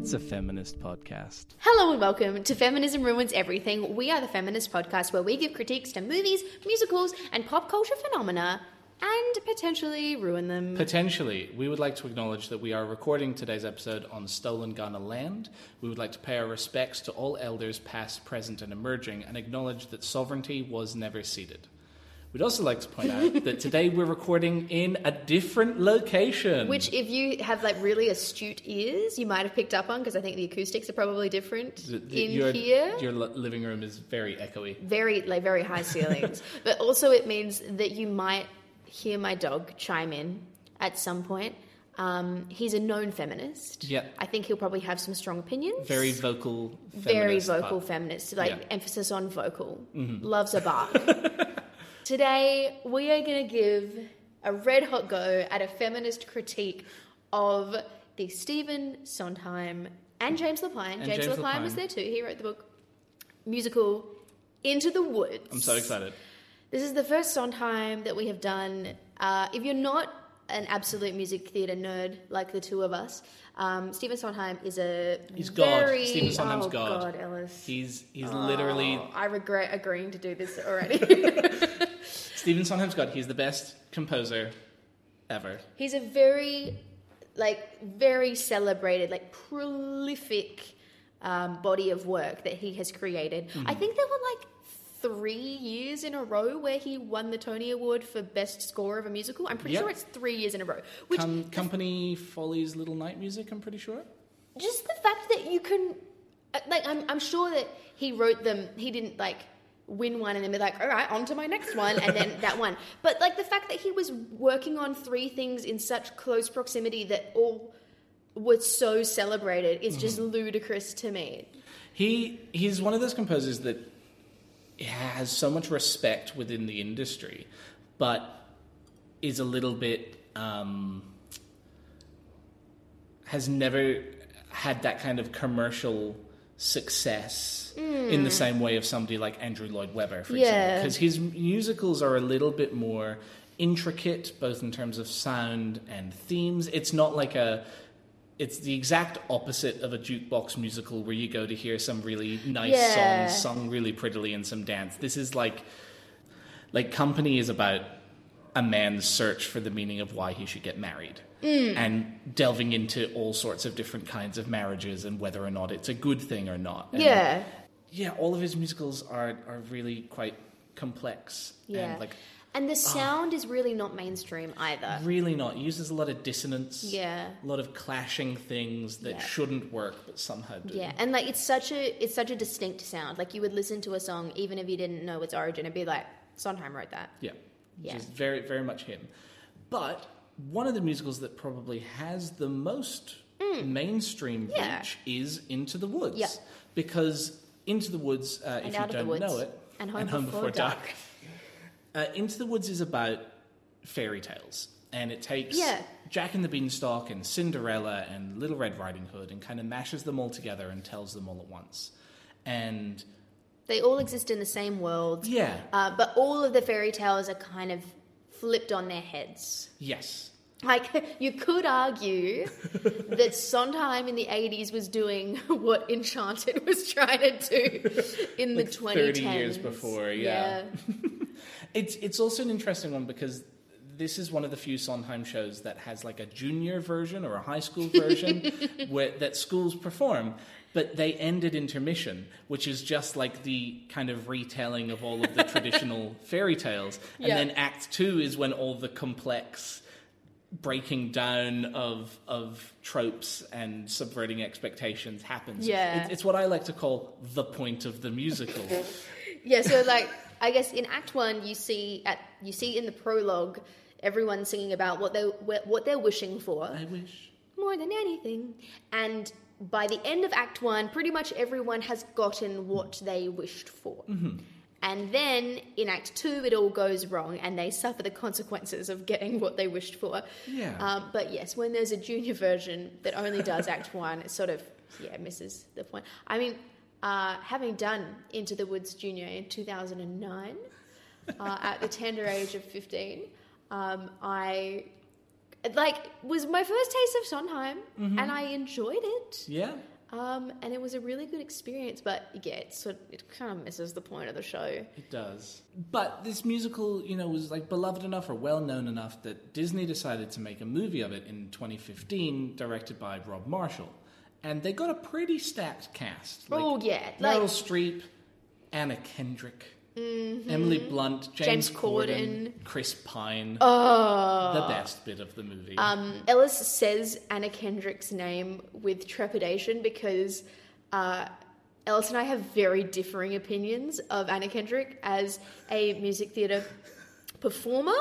It's a feminist podcast. Hello and welcome to Feminism Ruins Everything. We are the feminist podcast where we give critiques to movies, musicals, and pop culture phenomena and potentially ruin them. Potentially, we would like to acknowledge that we are recording today's episode on stolen Kaurna land. We would like to pay our respects to all elders, past, present, and emerging, and acknowledge that sovereignty was never ceded. We'd also like to point out that today we're recording in a different location. Which, if you have like really astute ears, you might have picked up on because I think the acoustics are probably different The- the- in your, here. Your living room is very echoey. very like very high ceilings but also it means that you might hear my dog chime in at some point um, he's a known feminist Yep. i think he'll probably have some strong opinions Very vocal. very vocal feminist like Yeah. Mm-hmm. emphasis on vocal loves a bark today we are going to give a red hot go at a feminist critique of the stephen sondheim and james lapine james, James lapine was there too he wrote the book musical into the woods I'm so excited. this is the first Sondheim that we have done. Uh, if you're not an absolute music theatre nerd like the two of us, um, Stephen Sondheim is a He's God. Stephen Sondheim's oh, God. God, Ellis. He's he's literally Oh, I regret agreeing to do this already. Stephen Sondheim's God. He's the best composer ever. He's a very, like, very celebrated, like, prolific um, body of work that he has created. Mm-hmm. I think there were like three years in a row where he won the Tony Award for Best Score of a Musical. I'm pretty Yep. sure it's three years in a row. Which Com- company Follies Little Night Music. I'm pretty sure. just the fact that you can, uh, like, I'm, I'm sure that he wrote them. He didn't like win one and then be like, all right, on to my next one, and then that one. But like the fact that he was working on three things in such close proximity that all were so celebrated is just ludicrous to me. He he's one of those composers that has so much respect within the industry, but is a little bit um, has never had that kind of commercial success in the mm. same way of somebody like Andrew Lloyd Webber, for example, because his musicals are a little bit more intricate, both in terms of sound and themes. It's not like a it's the exact opposite of a jukebox musical where you go to hear some really nice Yeah. songs sung really prettily and some dance. This is like like company is about a man's search for the meaning of why he should get married Mm. and delving into all sorts of different kinds of marriages and whether or not it's a good thing or not. And Yeah. yeah, all of his musicals are are really quite complex Yeah. and like And the ah. sound is really not mainstream either. really not. He uses a lot of dissonance. Yeah. A lot of clashing things that Yeah. shouldn't work but somehow do. Yeah, and like it's such a it's such a distinct sound. Like you would listen to a song even if you didn't know its origin and be like, Sondheim wrote that. Yeah. Which Yeah. is very, very much him. But one of the musicals that probably has the most mainstream Mm. Yeah. reach is Into the Woods. Because Into the Woods, uh, And if you Out of the don't Woods. know it, And Home Before Dark. Dark. Uh, Into the Woods is about fairy tales. And it takes Yeah. Jack and the Beanstalk and Cinderella and Little Red Riding Hood and kind of mashes them all together and tells them all at once. And They all exist in the same world. yeah, Uh, but all of the fairy tales are kind of flipped on their heads. yes. Like, you could argue that Sondheim in the 80s was doing what Enchanted was trying to do in the Like 2010s. 30 years before, yeah. It's it's also an interesting one because this is one of the few Sondheim shows that has like a junior version or a high school version where that schools perform, but they end at intermission, which is just like the kind of retelling of all of the traditional fairy tales. And Yeah. then Act Two is when all the complex breaking down of of tropes and subverting expectations happens. Yeah. It- it's what I like to call the point of the musical. Yeah, so like I guess in Act One, you see at you see in the prologue everyone singing about what they what they're wishing for I wish. more than anything, and by the end of Act One, pretty much everyone has gotten what they wished for. And then in Act Two, it all goes wrong, and they suffer the consequences of getting what they wished for. Yeah. Um, but yes, when there's a junior version that only does Act One, it sort of yeah misses the point. I mean, uh, having done Into the Woods Junior in 2009, uh, at the tender age of 15, um, I like was my first taste of Sondheim, and I enjoyed it. Yeah. Um, and it was a really good experience, but yeah, it sort it kind of misses the point of the show. It does. But this musical, you know, was like beloved enough or well known enough that Disney decided to make a movie of it in 2015, directed by Rob Marshall. And they got a pretty stacked cast. Like Oh, yeah, Meryl like- Streep, Anna Kendrick, Emily Blunt, James, James Corden. Chris Pine. Oh, the best bit of the movie. um, Ellis says Anna Kendrick's name with trepidation because uh, Ellis and I have very differing opinions of Anna Kendrick as a music theatre performer.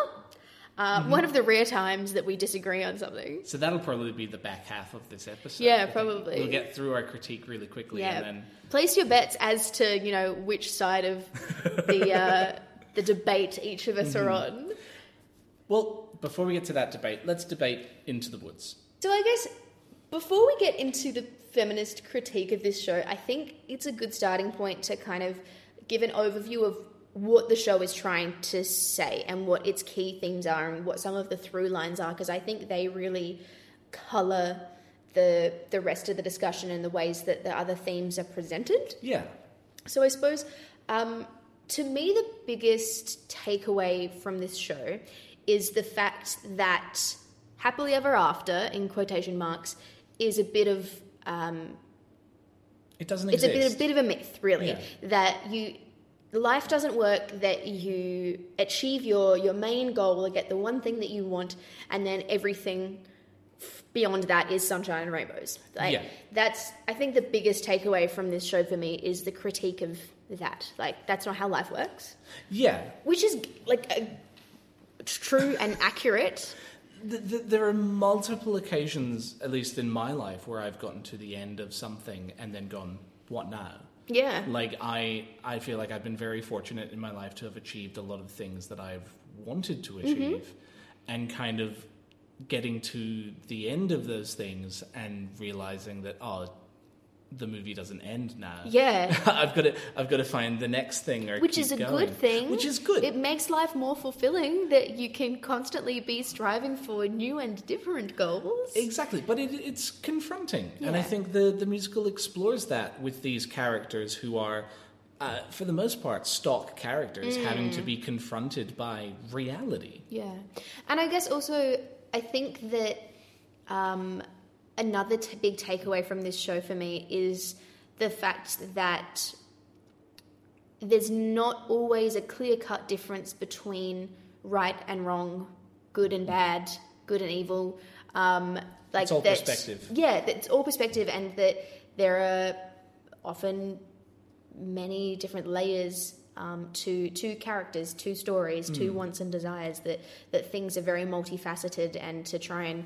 Uh, Mm-hmm. One of the rare times that we disagree on something. so that'll probably be the back half of this episode. Yeah, probably. We'll get through our critique really quickly Yeah. and then Place your bets as to you know which side of the uh, the debate each of us are Mm-hmm. on. Well, before we get to that debate, let's debate Into the Woods. So I guess before we get into the feminist critique of this show, I think it's a good starting point to kind of give an overview of what the show is trying to say and what its key themes are and what some of the through lines are because I think they really color the the rest of the discussion and the ways that the other themes are presented. Yeah. So I suppose, um, to me, the biggest takeaway from this show is the fact that happily ever after, in quotation marks, is a bit of um, It doesn't it's a bit, a bit of a myth, really, Yeah. that you life doesn't work that you achieve your your main goal or get the one thing that you want, and then everything beyond that is sunshine and rainbows. Like, Yeah. that's I think the biggest takeaway from this show for me is the critique of that. Like that's not how life works, yeah. which is like a, true and accurate. Th- th- there are multiple occasions, at least in my life, where I've gotten to the end of something and then gone, "What now?" Yeah. Like I, I feel like I've been very fortunate in my life to have achieved a lot of things that I've wanted to Mm-hmm. achieve, and kind of getting to the end of those things and realizing that oh, the movie doesn't end now. Yeah. I've got to, I've got to find the next thing or Which is a going. good thing. Which is good. It makes life more fulfilling that you can constantly be striving for new and different goals. Exactly, but it, it's confronting, and I think the the musical explores that with these characters who are, uh, for the most part, stock characters having Mm. to be confronted by reality. Yeah. And I guess also, I think that um, another t- big takeaway from this show for me is the fact that there's not always a clear cut difference between right and wrong, good and bad, good and evil. Um, like It's all that- perspective. Yeah, it's all perspective, and that there are often many different layers um, to to characters, to stories, to wants and desires. That that things are very multifaceted, and to try and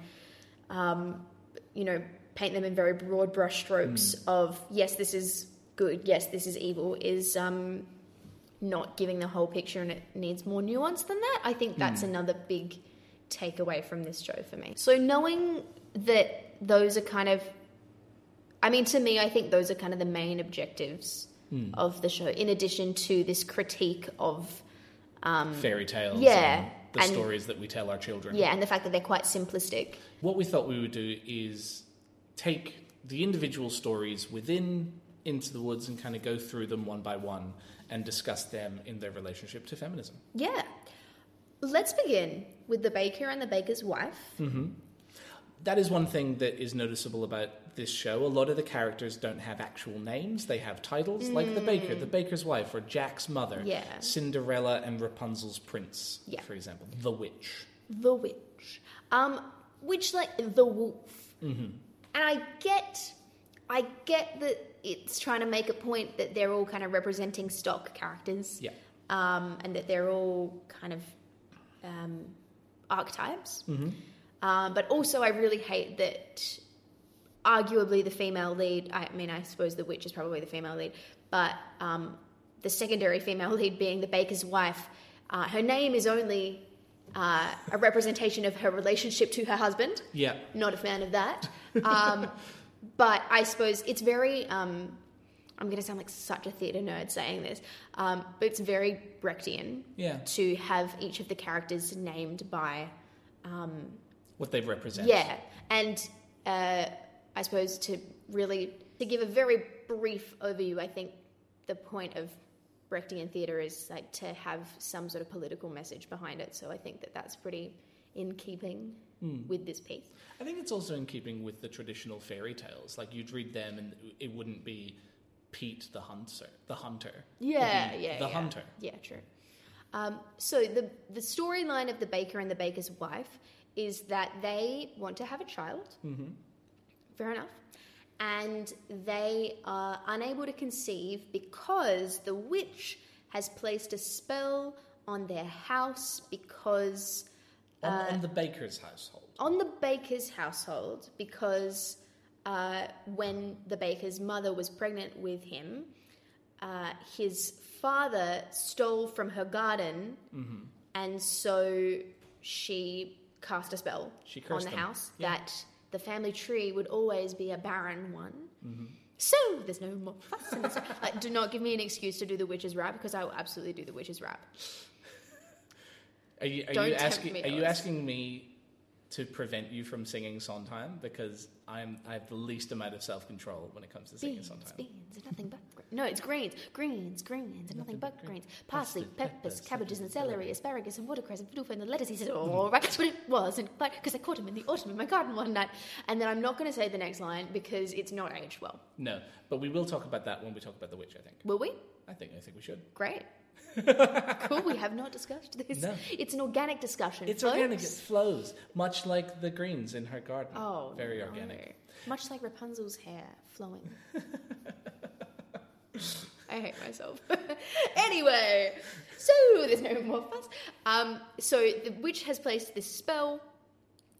um, you know paint them in very broad brushstrokes of yes, this is good, yes, this is evil, is um, not giving the whole picture, and it needs more nuance than that. I think that's another big takeaway from this show for me. So knowing that those are kind of I mean, to me, I think those are kind of the main objectives of the show, in addition to this critique of, Fairy tales, Um, yeah, the and- stories that we tell our children. yeah, and the fact that they're quite simplistic. What we thought we would do is take the individual stories within Into the Woods and kind of go through them one by one and discuss them in their relationship to feminism. Yeah. Let's begin with the baker and the baker's wife. Mm-hmm. That is one thing that is noticeable about this show. A lot of the characters don't have actual names, they have titles, like the baker, the baker's wife, or Jack's mother, Mm. Yeah. Cinderella and Rapunzel's prince, Yeah. for example. The witch. The witch. Um, which like the wolf. Mm-hmm. And I get, I get that it's trying to make a point that they're all kind of representing stock characters. Yeah. um, and that they're all kind of um, archetypes. Um, but also, I really hate that arguably the female lead, I mean, I suppose the witch is probably the female lead, but um, the secondary female lead being the baker's wife, uh, her name is only uh, a representation of her relationship to her husband. Yeah. Not a fan of that. Um, but I suppose it's very. Um, I'm going to sound like such a theatre nerd saying this, um, but it's very Brechtian Yeah. to have each of the characters named by What they represent. yeah, and uh, I suppose to really to give a very brief overview, I think the point of Brechtian theatre is like to have some sort of political message behind it. So I think that that's pretty in keeping with this piece. I think it's also in keeping with the traditional fairy tales. Like you'd read them, and it wouldn't be Pete the hunter. The hunter. Yeah, yeah, The yeah. hunter. Yeah, true. Um, so the the storyline of the baker and the baker's wife is that they want to have a child. Mm-hmm. Fair enough. And they are unable to conceive because the witch has placed a spell on their house because On, Uh, on the baker's household. on the baker's household because uh, when the baker's mother was pregnant with him, uh, his father stole from her garden, Mm-hmm. and so she cast a spell on the them. house Yeah. that the family tree would always be a barren one. Mm-hmm. So there's no more fuss. And like, do not give me an excuse to do the witch's rap because I will absolutely do the witch's rap. Are you, are Don't you asking? me, Are you asking me to prevent you from singing Sondheim because I'm I have the least amount of self control when it comes to singing Beans, Sondheim. beans, nothing but no, it's greens, greens, greens, and nothing but greens. Parsley, peppers, cabbages, and celery, asparagus, and watercress, and fiddle and the lettuce. He said, "All right, that's what it was," and because I caught him in the autumn in my garden one night, and then I'm not going to say the next line because it's not aged well. No, but we will talk about that when we talk about the witch. I think. Will we? I think. I think we should. Great. cool. We have not discussed this. No. It's an organic discussion. It's folks. organic. It flows, much like the greens in her garden. Oh, very no. organic. Much like Rapunzel's hair flowing. I hate myself. anyway, so there's no more fuss. Um, so the witch has placed this spell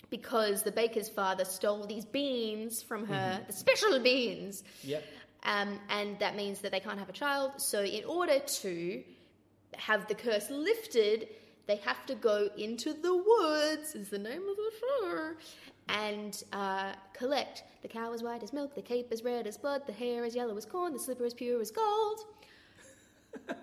because the baker's father stole these beans from her, the special beans. Yep. Um, and that means that they can't have a child. So, in order to have the curse lifted, they have to go into the woods, is the name of the show, and uh, collect. The cow is white as milk, the cape is red as blood, the hair is yellow as corn, the slipper is pure as gold.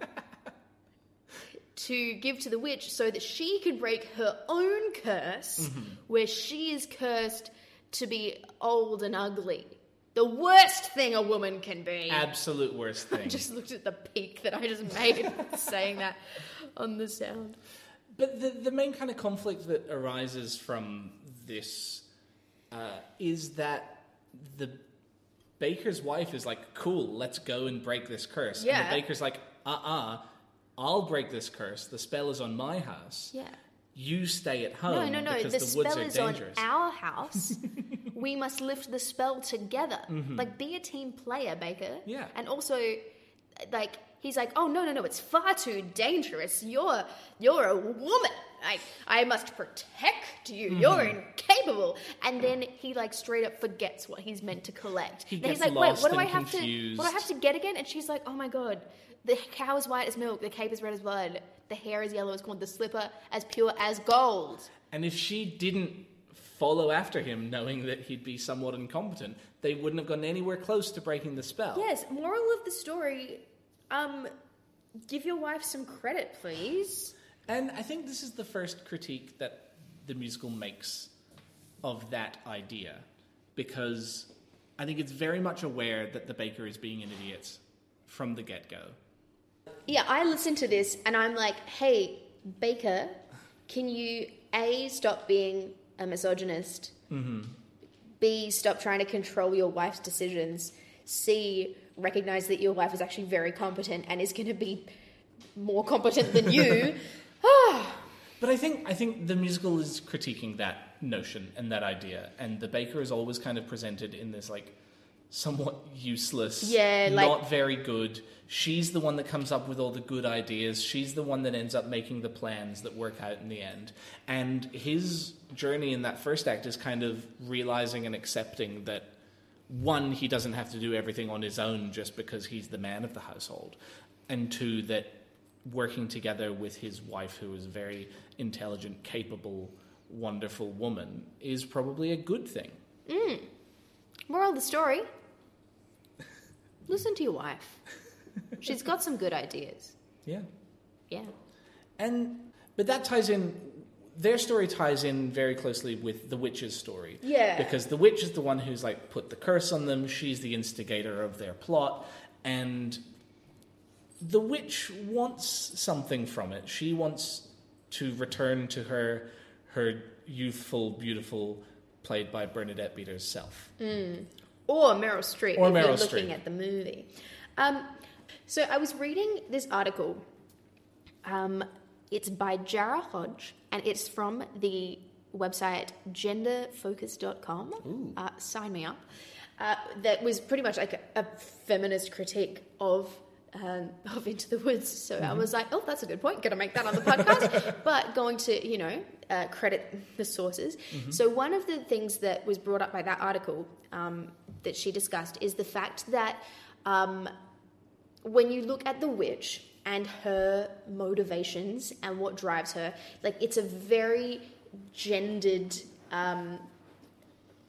to give to the witch so that she can break her own curse, where she is cursed to be old and ugly. The worst thing a woman can be. Absolute worst thing. I just looked at the peak that I just made saying that on the sound. But the, the main kind of conflict that arises from this uh, is that the baker's wife is like, cool, let's go and break this curse. And Yeah. the baker's like, uh uh-uh, uh, I'll break this curse. The spell is on my house. Yeah. You stay at home No, no, no. because The, the, woods spell are is dangerous. on our house. we must lift the spell together. Mm-hmm. Like, be a team player, Baker. Yeah. And also, like, he's like, oh no, no, no, it's far too dangerous. You're, you're a woman. I, I must protect you. Mm-hmm. You're incapable. And then he like straight up forgets what he's meant to collect. He then he's gets like, wait, what do I and have to? confused. What do I have to get again? And she's like, oh my god, the cow is white as milk, the cape is red as blood, the hair is yellow as corn, the slipper as pure as gold. And if she didn't follow after him, knowing that he'd be somewhat incompetent, they wouldn't have gotten anywhere close to breaking the spell. Yes, moral of the story, um, give your wife some credit, please. And I think this is the first critique that the musical makes of that idea, because I think it's very much aware that the baker is being an idiot from the get go. Yeah, I listen to this and I'm like, hey, Baker, can you A, stop being a misogynist? B, stop trying to control your wife's decisions? C, recognize that your wife is actually very competent and is going to be more competent than you? Ah. But I think I think the musical is critiquing that notion and that idea, and the baker is always kind of presented in this like somewhat useless. Yeah, like- not very good. She's the one that comes up with all the good ideas. She's the one that ends up making the plans that work out in the end. And his journey in that first act is kind of realizing and accepting that one, he doesn't have to do everything on his own just because he's the man of the household, and two, that working together with his wife, who is a very intelligent, capable, wonderful woman, is probably a good thing. Mm. Moral of the story listen to your wife. She's got some good ideas. Yeah. Yeah. And but that ties in their story ties in very closely with the witch's story. Yeah. Because the witch is the one who's like put the curse on them, she's the instigator of their plot, and the witch wants something from it. She wants to return to her her youthful, beautiful, played by Bernadette Peters' self. Or Meryl Streep Or if you're Meryl looking Streep. at the movie. Um, so I was reading this article. Um, it's by Jara Hodge, and it's from the website genderfocus.com. Uh, sign me up. Uh, that was pretty much like a, a feminist critique of um, of Into the Woods. So I was like, oh, that's a good point. Going to make that on the podcast. but going to, you know, uh, credit the sources. So one of the things that was brought up by that article um, that she discussed is the fact that um, when you look at the witch and her motivations and what drives her, like it's a very gendered. Um,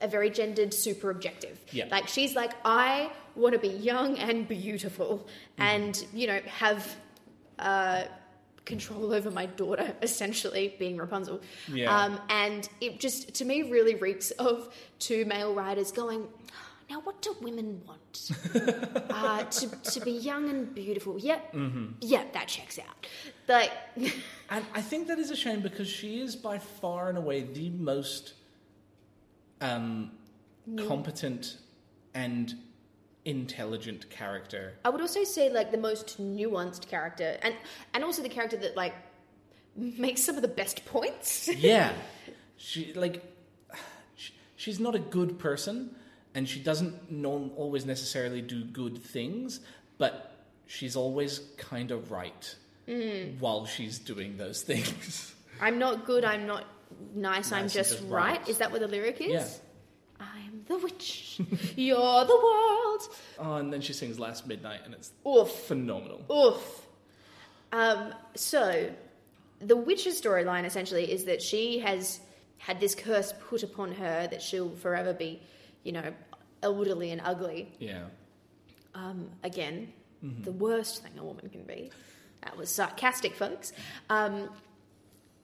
a very gendered super objective. Yeah. Like she's like, I want to be young and beautiful and, you know, have uh, control over my daughter, essentially, being Rapunzel. Yeah. Um, and it just, to me, really reeks of two male writers going, now what do women want? uh, to, to be young and beautiful. Yep. Yep, that checks out. Like, And I think that is a shame because she is by far and away the most um, competent and intelligent character. I would also say like the most nuanced character, and and also the character that like makes some of the best points. Yeah, she like she, she's not a good person, and she doesn't non, always necessarily do good things, but she's always kind of right while she's doing those things. I'm not good. I'm not nice. I'm just, just right. right. Is that what the lyric is? Yeah. I'm the witch. You're the world. Oh, and then she sings "Last Midnight," and it's Oof. phenomenal. Oof. Um, so, the witch's storyline essentially is that she has had this curse put upon her that she'll forever be, you know, elderly and ugly. Yeah, Um, again, the worst thing a woman can be. That was sarcastic, folks. Um,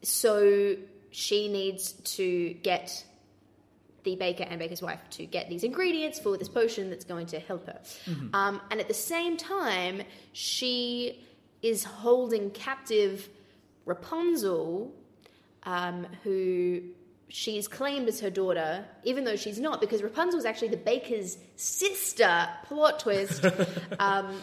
so she needs to get the baker and baker's wife to get these ingredients for this potion that's going to help her. Um, and at the same time, she is holding captive Rapunzel, um, who she's claimed as her daughter, even though she's not, because Rapunzel is actually the baker's sister. Plot twist. um,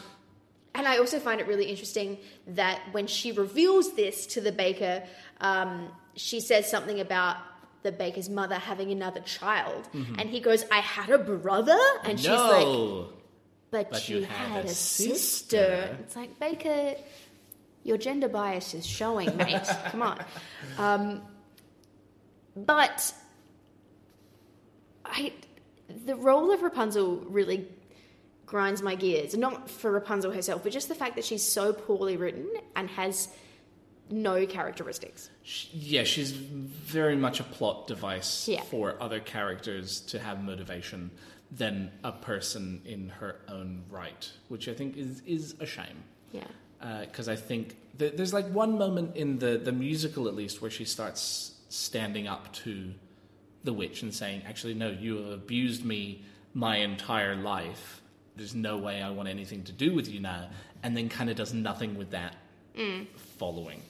and I also find it really interesting that when she reveals this to the baker, um, she says something about the baker's mother having another child. And he goes, I had a brother? And she's like, no, but, But you, you had, a sister. sister. It's like, Baker, your gender bias is showing, mate. Come on. Um, but I, the role of Rapunzel really grinds my gears. Not for Rapunzel herself, but just the fact that she's so poorly written and has no characteristics. yeah, she's very much a plot device Yeah. for other characters to have motivation than a person in her own right, which I think is is a shame. Yeah. Uh, because I think th- there's like one moment in the the musical at least where she starts standing up to the witch and saying, "Actually, no, you have abused me my entire life. There's no way I want anything to do with you now," and then kind of does nothing with that following.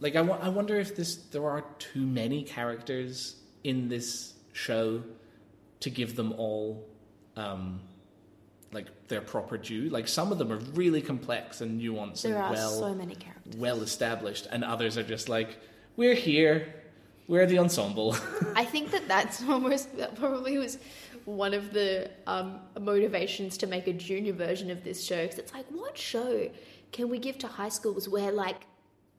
Like I, wonder if this there are too many characters in this show to give them all um, like their proper due. Like some of them are really complex and nuanced There and are well so many characters. well established, and others are just like we're here, we're the ensemble. I think that that's almost that probably was one of the um, motivations to make a junior version of this show because it's like, what show can we give to high schools where like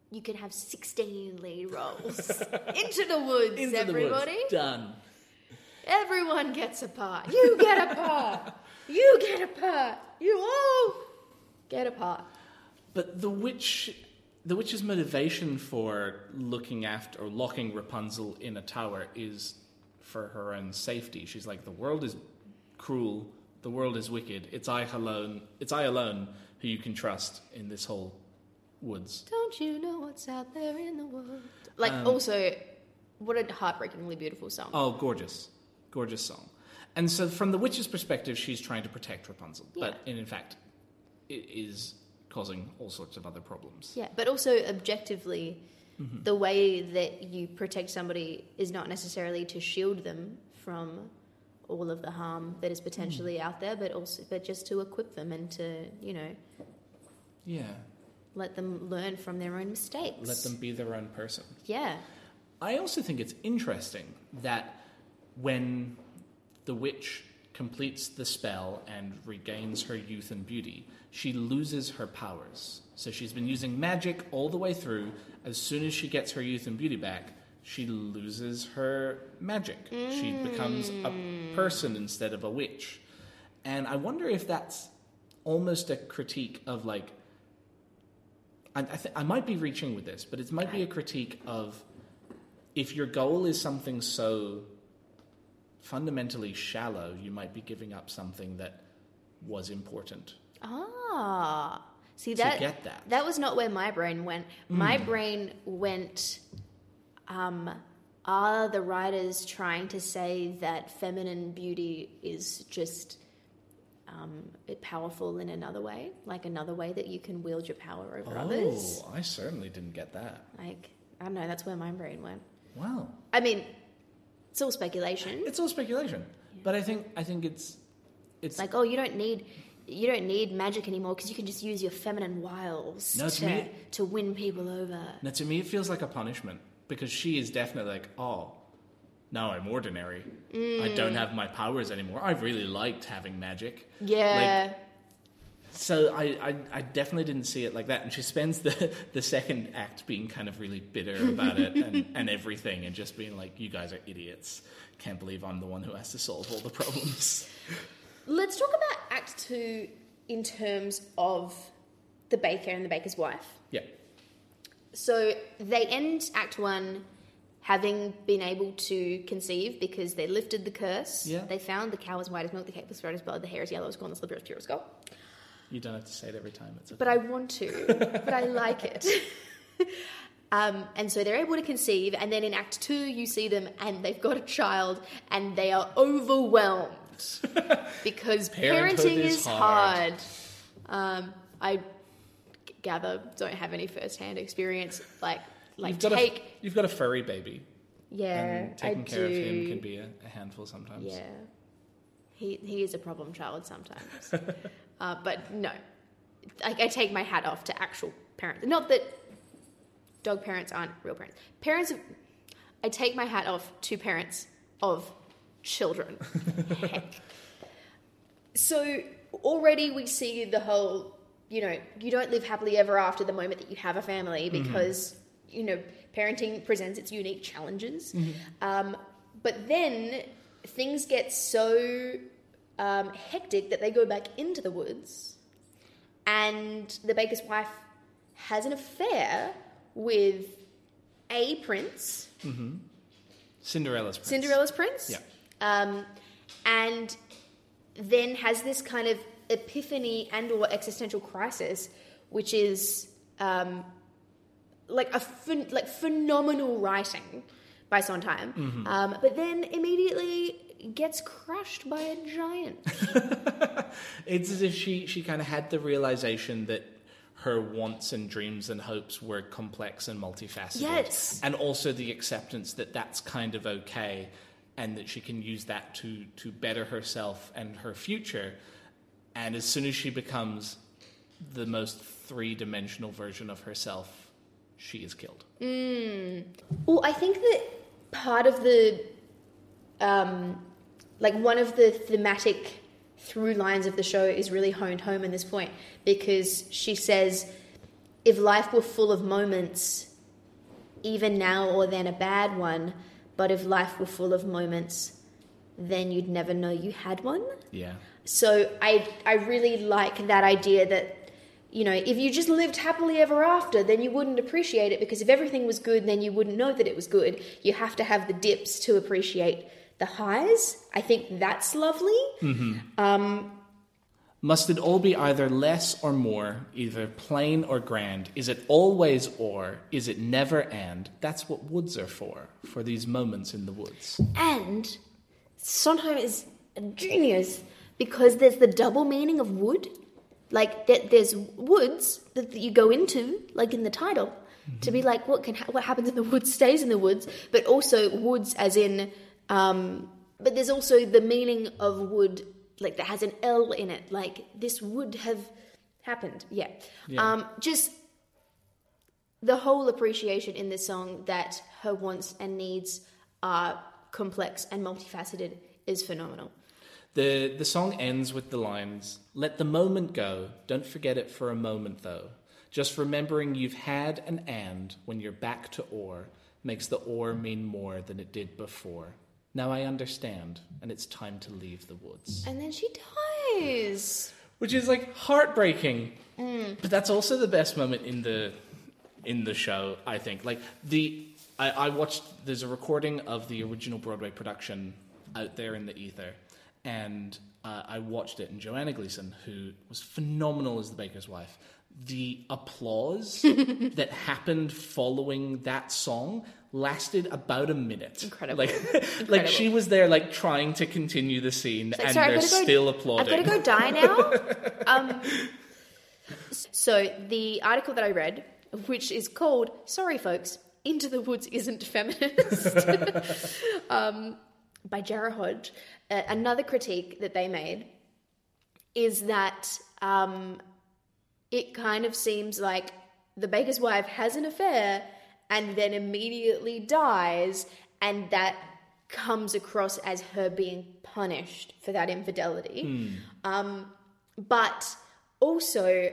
you can have 16 lead roles into the woods, Into the everybody? woods. Done. Everyone gets a part. You get a part. you get a part. You all get a part. But the witch, the witch's motivation for looking after or locking Rapunzel in a tower is for her own safety. She's like, the world is cruel, the world is wicked. It's I alone. It's I alone who you can trust in this whole woods. Don't you know what's out there in the world? Like, Um, also, what a heartbreakingly beautiful song. Oh, gorgeous, gorgeous song. And so, from the witch's perspective, she's trying to protect Rapunzel, but in fact, it is causing all sorts of other problems. Yeah, but also objectively, Mm-hmm. the way that you protect somebody is not necessarily to shield them from all of the harm that is potentially Mm. out there, but also but just to equip them and to you know Yeah, let them learn from their own mistakes. let them be their own person. Yeah. I also think it's interesting that when the witch completes the spell and regains her youth and beauty, she loses her powers. So she's been using magic all the way through. As soon as she gets her youth and beauty back, she loses her magic. She mm. becomes a person instead of a witch. And I wonder if that's almost a critique of like I, I, th- I might be reaching with this, but it might be a critique of if your goal is something so fundamentally shallow, you might be giving up something that was important. Ah. See that get that. that was not where my brain went. My brain went um are the writers trying to say that feminine beauty is just um, powerful in another way, like another way that you can wield your power over others? Oh, I certainly didn't get that. Like, I don't know, that's where my brain went. Wow. I mean, it's all speculation. It's all speculation. But I think I think it's it's like, oh, you don't need you don't need magic anymore because you can just use your feminine wiles No, to to, me- to win people over. now to me it feels like a punishment because she is definitely like, oh, now I'm ordinary. I Mm. don't have my powers anymore. I really liked having magic. Yeah. Like, So I, I, I definitely didn't see it like that. And she spends the, the second act being kind of really bitter about it and, and everything and just being like, you guys are idiots. Can't believe I'm the one who has to solve all the problems. Let's talk about Act Two in terms of the baker and the baker's wife. Yeah. So they end Act One having been able to conceive because they lifted the curse. Yeah. They found the cow was white as milk, the cake was red as blood, the hair is yellow as corn, the slipper is pure as gold. You don't have to say it every time. Okay. But I want to, but I like it. Um, and so they're able to conceive, and then in Act Two, you see them and they've got a child, and they are overwhelmed because parenting is is hard. hard. Um, I g- gather don't have any first-hand experience, like like you've, got take a, you've got a furry baby. yeah, and taking I care do. of him can be a, a handful sometimes. Yeah. He, he is a problem child sometimes. Uh, but no. I, I take my hat off to actual parents. Not that dog parents aren't real parents. Parents, I take my hat off to parents of children. Heck. So already we see the whole, you know, you don't live happily ever after the moment that you have a family because, you know, parenting presents its unique challenges. Um, but then things get so um, hectic that they go back into the woods, and the baker's wife has an affair with a prince, Cinderella's prince. Cinderella's prince. Yeah. Um, and then has this kind of epiphany and or existential crisis, which is um, like a phen- like phenomenal writing by Sondheim, Mm-hmm. um, but then immediately gets crushed by a giant. It's as if she, she kind of had the realization that her wants and dreams and hopes were complex and multifaceted. Yes. And also the acceptance that that's kind of okay and that she can use that to, to better herself and her future. And as soon as she becomes the most three dimensional version of herself, she is killed. Well, I think that part of the um, like one of the thematic through lines of the show is really honed home in this point because she says, if life were full of moments, even now or then a bad one, but if life were full of moments, then you'd never know you had one. Yeah. So I I really like that idea that you know if you just lived happily ever after, then you wouldn't appreciate it because if everything was good, then you wouldn't know that it was good. You have to have the dips to appreciate the highs. I think that's lovely. Um, Must it all be either less or more, either plain or grand? Is it always or? Is it never and? That's what woods are for, for these moments in the woods. and Sondheim is a genius because there's the double meaning of wood. Like that, there's woods that you go into, like in the title, to be like what can ha- what happens in the woods stays in the woods, but also woods as in. Um, but there's also the meaning of wood, like that has an L in it. Like this would have happened. Yeah. Um, just the whole appreciation in this song that her wants and needs are complex and multifaceted is phenomenal. The, the song ends with the lines Let the moment go, don't forget it for a moment though. Just remembering you've had an and when you're back to or makes the or mean more than it did before. Now I understand, and it's time to leave the woods. And then she dies. which is like heartbreaking. But that's also the best moment in the in the show, I think. Like the I, I watched there's a recording of the original Broadway production out there in the ether, and uh, I watched it. And Joanna Gleason, who was phenomenal as the baker's wife, the applause that happened following that song lasted about a minute. Incredible. Like, like she was there, like trying to continue the scene, Like, and sorry, they're gotta go- still applauding. I've got to go die now. um, so the article that I read, which is called "Sorry, folks, Into the Woods isn't feminist," um, by Jara Hodge. Uh, another critique that they made is that um, it kind of seems like the baker's wife has an affair and then immediately dies, and that comes across as her being punished for that infidelity. Um, but also,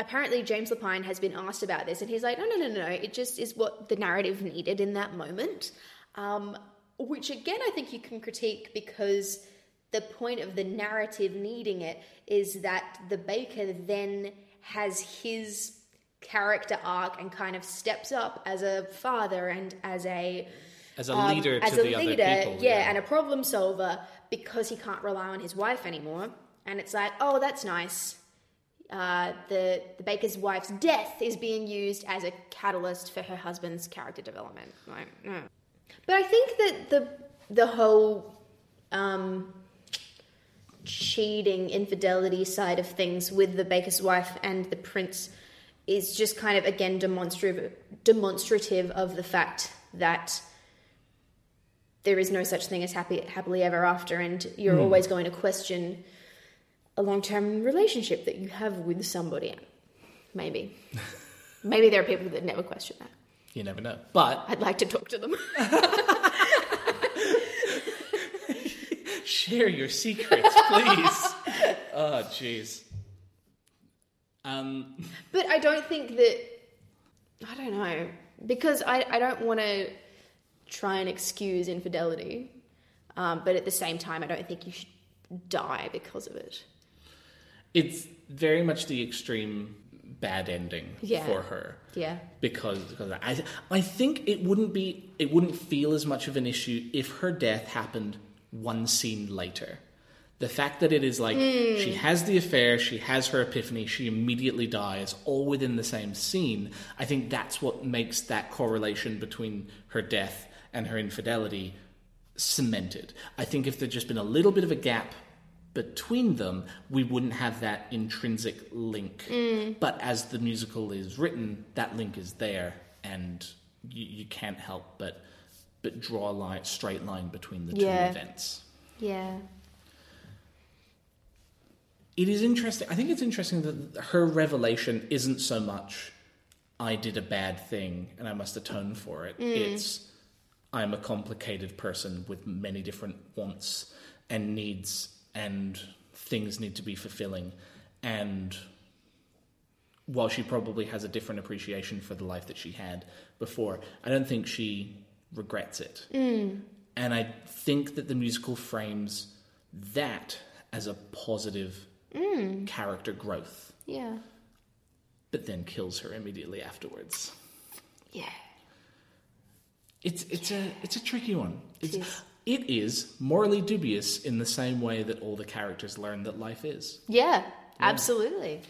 apparently, James Lapine has been asked about this, and he's like, no, no, no, no, it just is what the narrative needed in that moment. Um, which, again, I think you can critique because the point of the narrative needing it is that the baker then has his character arc and kind of steps up as a father and as a as a um, leader to as a the leader, other people. yeah, and a problem solver because he can't rely on his wife anymore. And it's like, oh, that's nice. Uh, the the baker's wife's death is being used as a catalyst for her husband's character development. Like. But I think that the the whole um, cheating, infidelity side of things with the baker's wife and the prince is just kind of again demonstrative demonstrative of the fact that there is no such thing as happy happily ever after. And you're hmm. always going to question a long-term relationship that you have with somebody. Maybe. Maybe there are people that never question that. You never know. But i'd like to talk to them share your secrets, please. oh, jeez. Um, but i don't think that i don't know because i, I don't want to try and excuse infidelity um, but at the same time i don't think you should die because of it it's very much the extreme bad ending Yeah. for her. yeah Because, because I, I think it wouldn't be, it wouldn't feel as much of an issue if her death happened one scene later. The fact that it is like hmm. she has the affair, she has her epiphany, she immediately dies, all within the same scene. I think that's what makes that correlation between her death and her infidelity cemented. I think if there'd just been a little bit of a gap between them, we wouldn't have that intrinsic link. Hmm. But as the musical is written, that link is there, and you, you can't help but but draw a line, straight line between the Yeah. two events. yeah It is interesting. I think it's interesting that her revelation isn't so much I did a bad thing and I must atone for it. Mm. It's I'm a complicated person with many different wants and needs and things need to be fulfilling. And while she probably has a different appreciation for the life that she had before, I don't think she regrets it. Mm. And I think that the musical frames that as a positive mm. character growth, Yeah. but then kills her immediately afterwards. Yeah. It's it's a it's a tricky one. It's, is. it is morally dubious in the same way that all the characters learn that life is. Yeah, absolutely.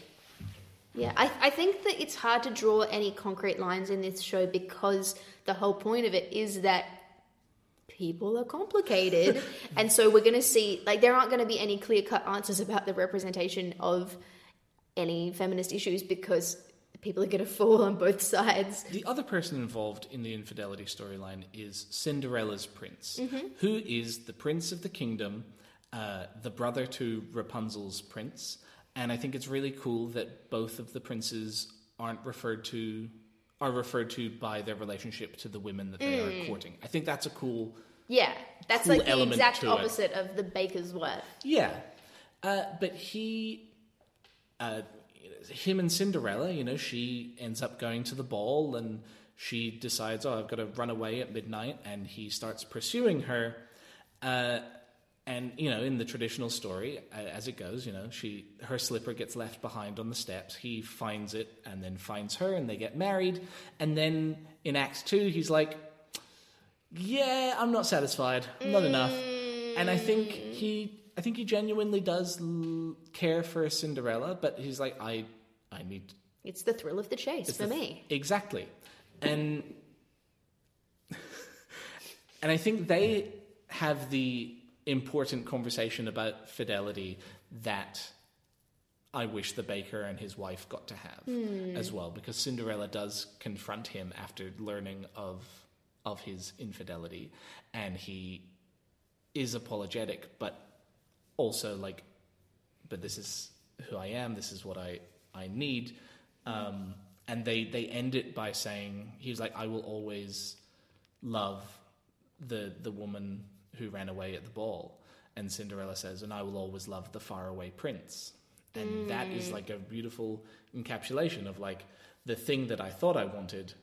Yeah, I, I think that it's hard to draw any concrete lines in this show because the whole point of it is that people are complicated. and so we're going to see, like, there aren't going to be any clear cut answers about the representation of any feminist issues because people are going to fall on both sides. The other person involved in the infidelity storyline is Cinderella's prince, who is the prince of the kingdom, uh, the brother to Rapunzel's prince. And I think it's really cool that both of the princes aren't referred to are referred to by their relationship to the women that they are courting. I think that's a cool Yeah, that's Cool like the exact to it. opposite of the baker's wife. Yeah, uh, but he, uh, him and Cinderella, you know, she ends up going to the ball and she decides, oh, I've got to run away at midnight, and he starts pursuing her. Uh, and you know, in the traditional story, as it goes, you know, she her slipper gets left behind on the steps. He finds it and then finds her, and they get married. And then in Act Two, he's like, yeah, I'm not satisfied, not enough. And I think he, I think he genuinely does l- care for Cinderella, but he's like, I, I need It's the thrill of the chase for the- me. exactly, and and I think they have the important conversation about fidelity that I wish the baker and his wife got to have as well, because Cinderella does confront him after learning of of his infidelity, and he is apologetic, but also like, but this is who I am. This is what I I need. Um, and they they end it by saying he was like, I will always love the the woman who ran away at the ball. And Cinderella says, and I will always love the faraway prince. And that is like a beautiful encapsulation of like the thing that I thought I wanted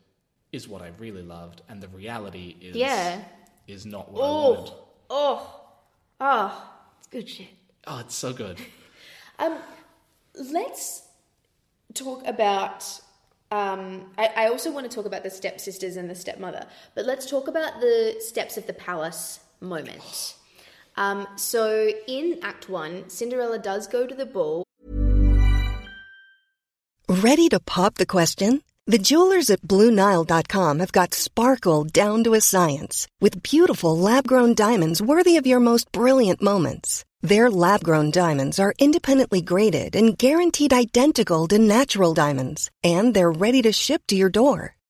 is what I really loved, and the reality is Yeah. is not what I wanted. Oh, oh, oh, it's good shit. Oh, it's so good. Um, let's talk about. Um, I, I also want to talk about the stepsisters and the stepmother, but let's talk about the steps of the palace moment. Um, so in Act One, Cinderella does go to the ball. Ready to pop the question? The jewelers at BlueNile.com have got sparkle down to a science with beautiful lab grown diamonds worthy of your most brilliant moments. Their lab grown diamonds are independently graded and guaranteed identical to natural diamonds, and they're ready to ship to your door.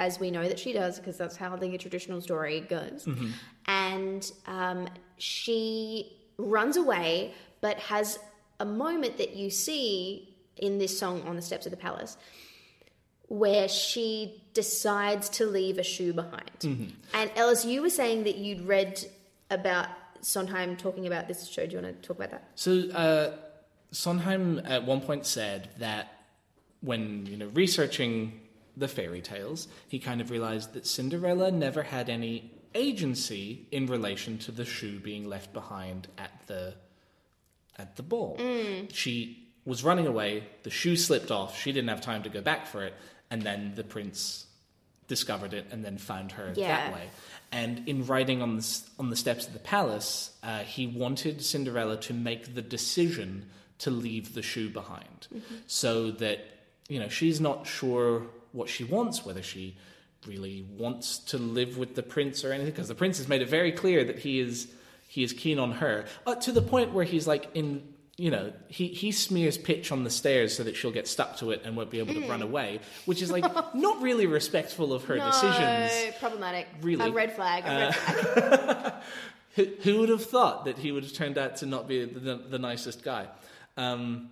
as we know that she does, because that's how the traditional story goes. And um, she runs away, but has a moment that you see in this song on the steps of the palace where she decides to leave a shoe behind. And Ellis, you were saying that you'd read about Sondheim talking about this show. Do you want to talk about that? So uh, Sondheim at one point said that when you know researching the fairy tales, he kind of realized that Cinderella never had any agency in relation to the shoe being left behind at the at the ball. She was running away. The shoe slipped off. She didn't have time to go back for it, and then the prince discovered it and then found her Yeah. that way. And in writing on the, on the steps of the palace, uh, he wanted Cinderella to make the decision to leave the shoe behind, so that you know she's not sure what she wants, whether she really wants to live with the prince or anything, because the prince has made it very clear that he is he is keen on her, uh, to the point where he's like in you know he he smears pitch on the stairs so that she'll get stuck to it and won't be able to run away, which is like not really respectful of her no, decisions. problematic. Really? A red flag. A red flag. Who, who would have thought that he would have turned out to not be the, the nicest guy? Um,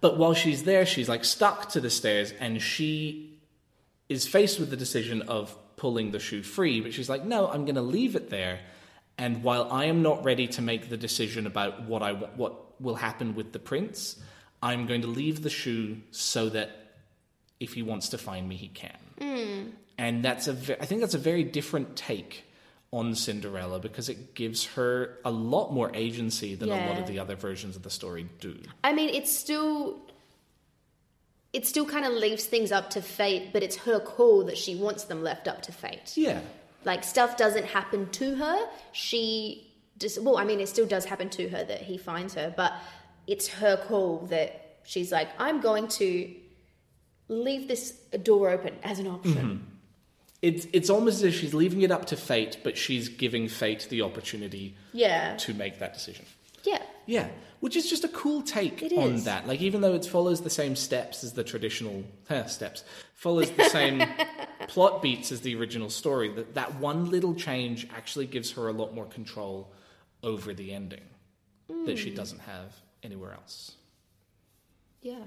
but while she's there, she's like stuck to the stairs and she is faced with the decision of pulling the shoe free. But she's like, no, I'm going to leave it there. And while I am not ready to make the decision about what I what will happen with the prince, I'm going to leave the shoe so that if he wants to find me, he can. Hmm. And that's a I think that's a very different take on Cinderella because it gives her a lot more agency than a lot of the other versions of the story do. I mean, it's still. It still kind of leaves things up to fate, but it's her call that she wants them left up to fate. Yeah. Like stuff doesn't happen to her. She just well, I mean, it still does happen to her that he finds her, but it's her call that she's like, I'm going to leave this door open as an option. Mm-hmm. It's it's almost as if she's leaving it up to fate, but she's giving fate the opportunity Yeah, to make that decision. yeah, Yeah, which is just a cool take It on is. that. Like even though it follows the same steps as the traditional steps, follows the same plot beats as the original story. That that one little change actually gives her a lot more control over the ending that Mm. she doesn't have anywhere else. yeah.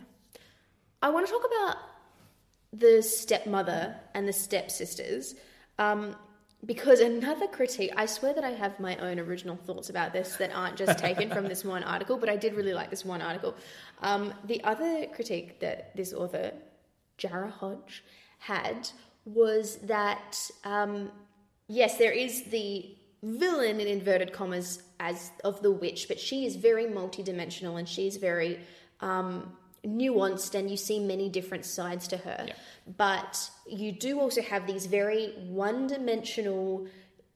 I want to talk about the stepmother and the stepsisters. Um, because another critique, I swear that I have my own original thoughts about this that aren't just taken from this one article, but I did really like this one article. Um, the other critique that this author, Jara Hodge, had was that, um, yes, there is the villain in inverted commas as of the witch, but she is very multidimensional and she's very um, nuanced, and you see many different sides to her. But you do also have these very one-dimensional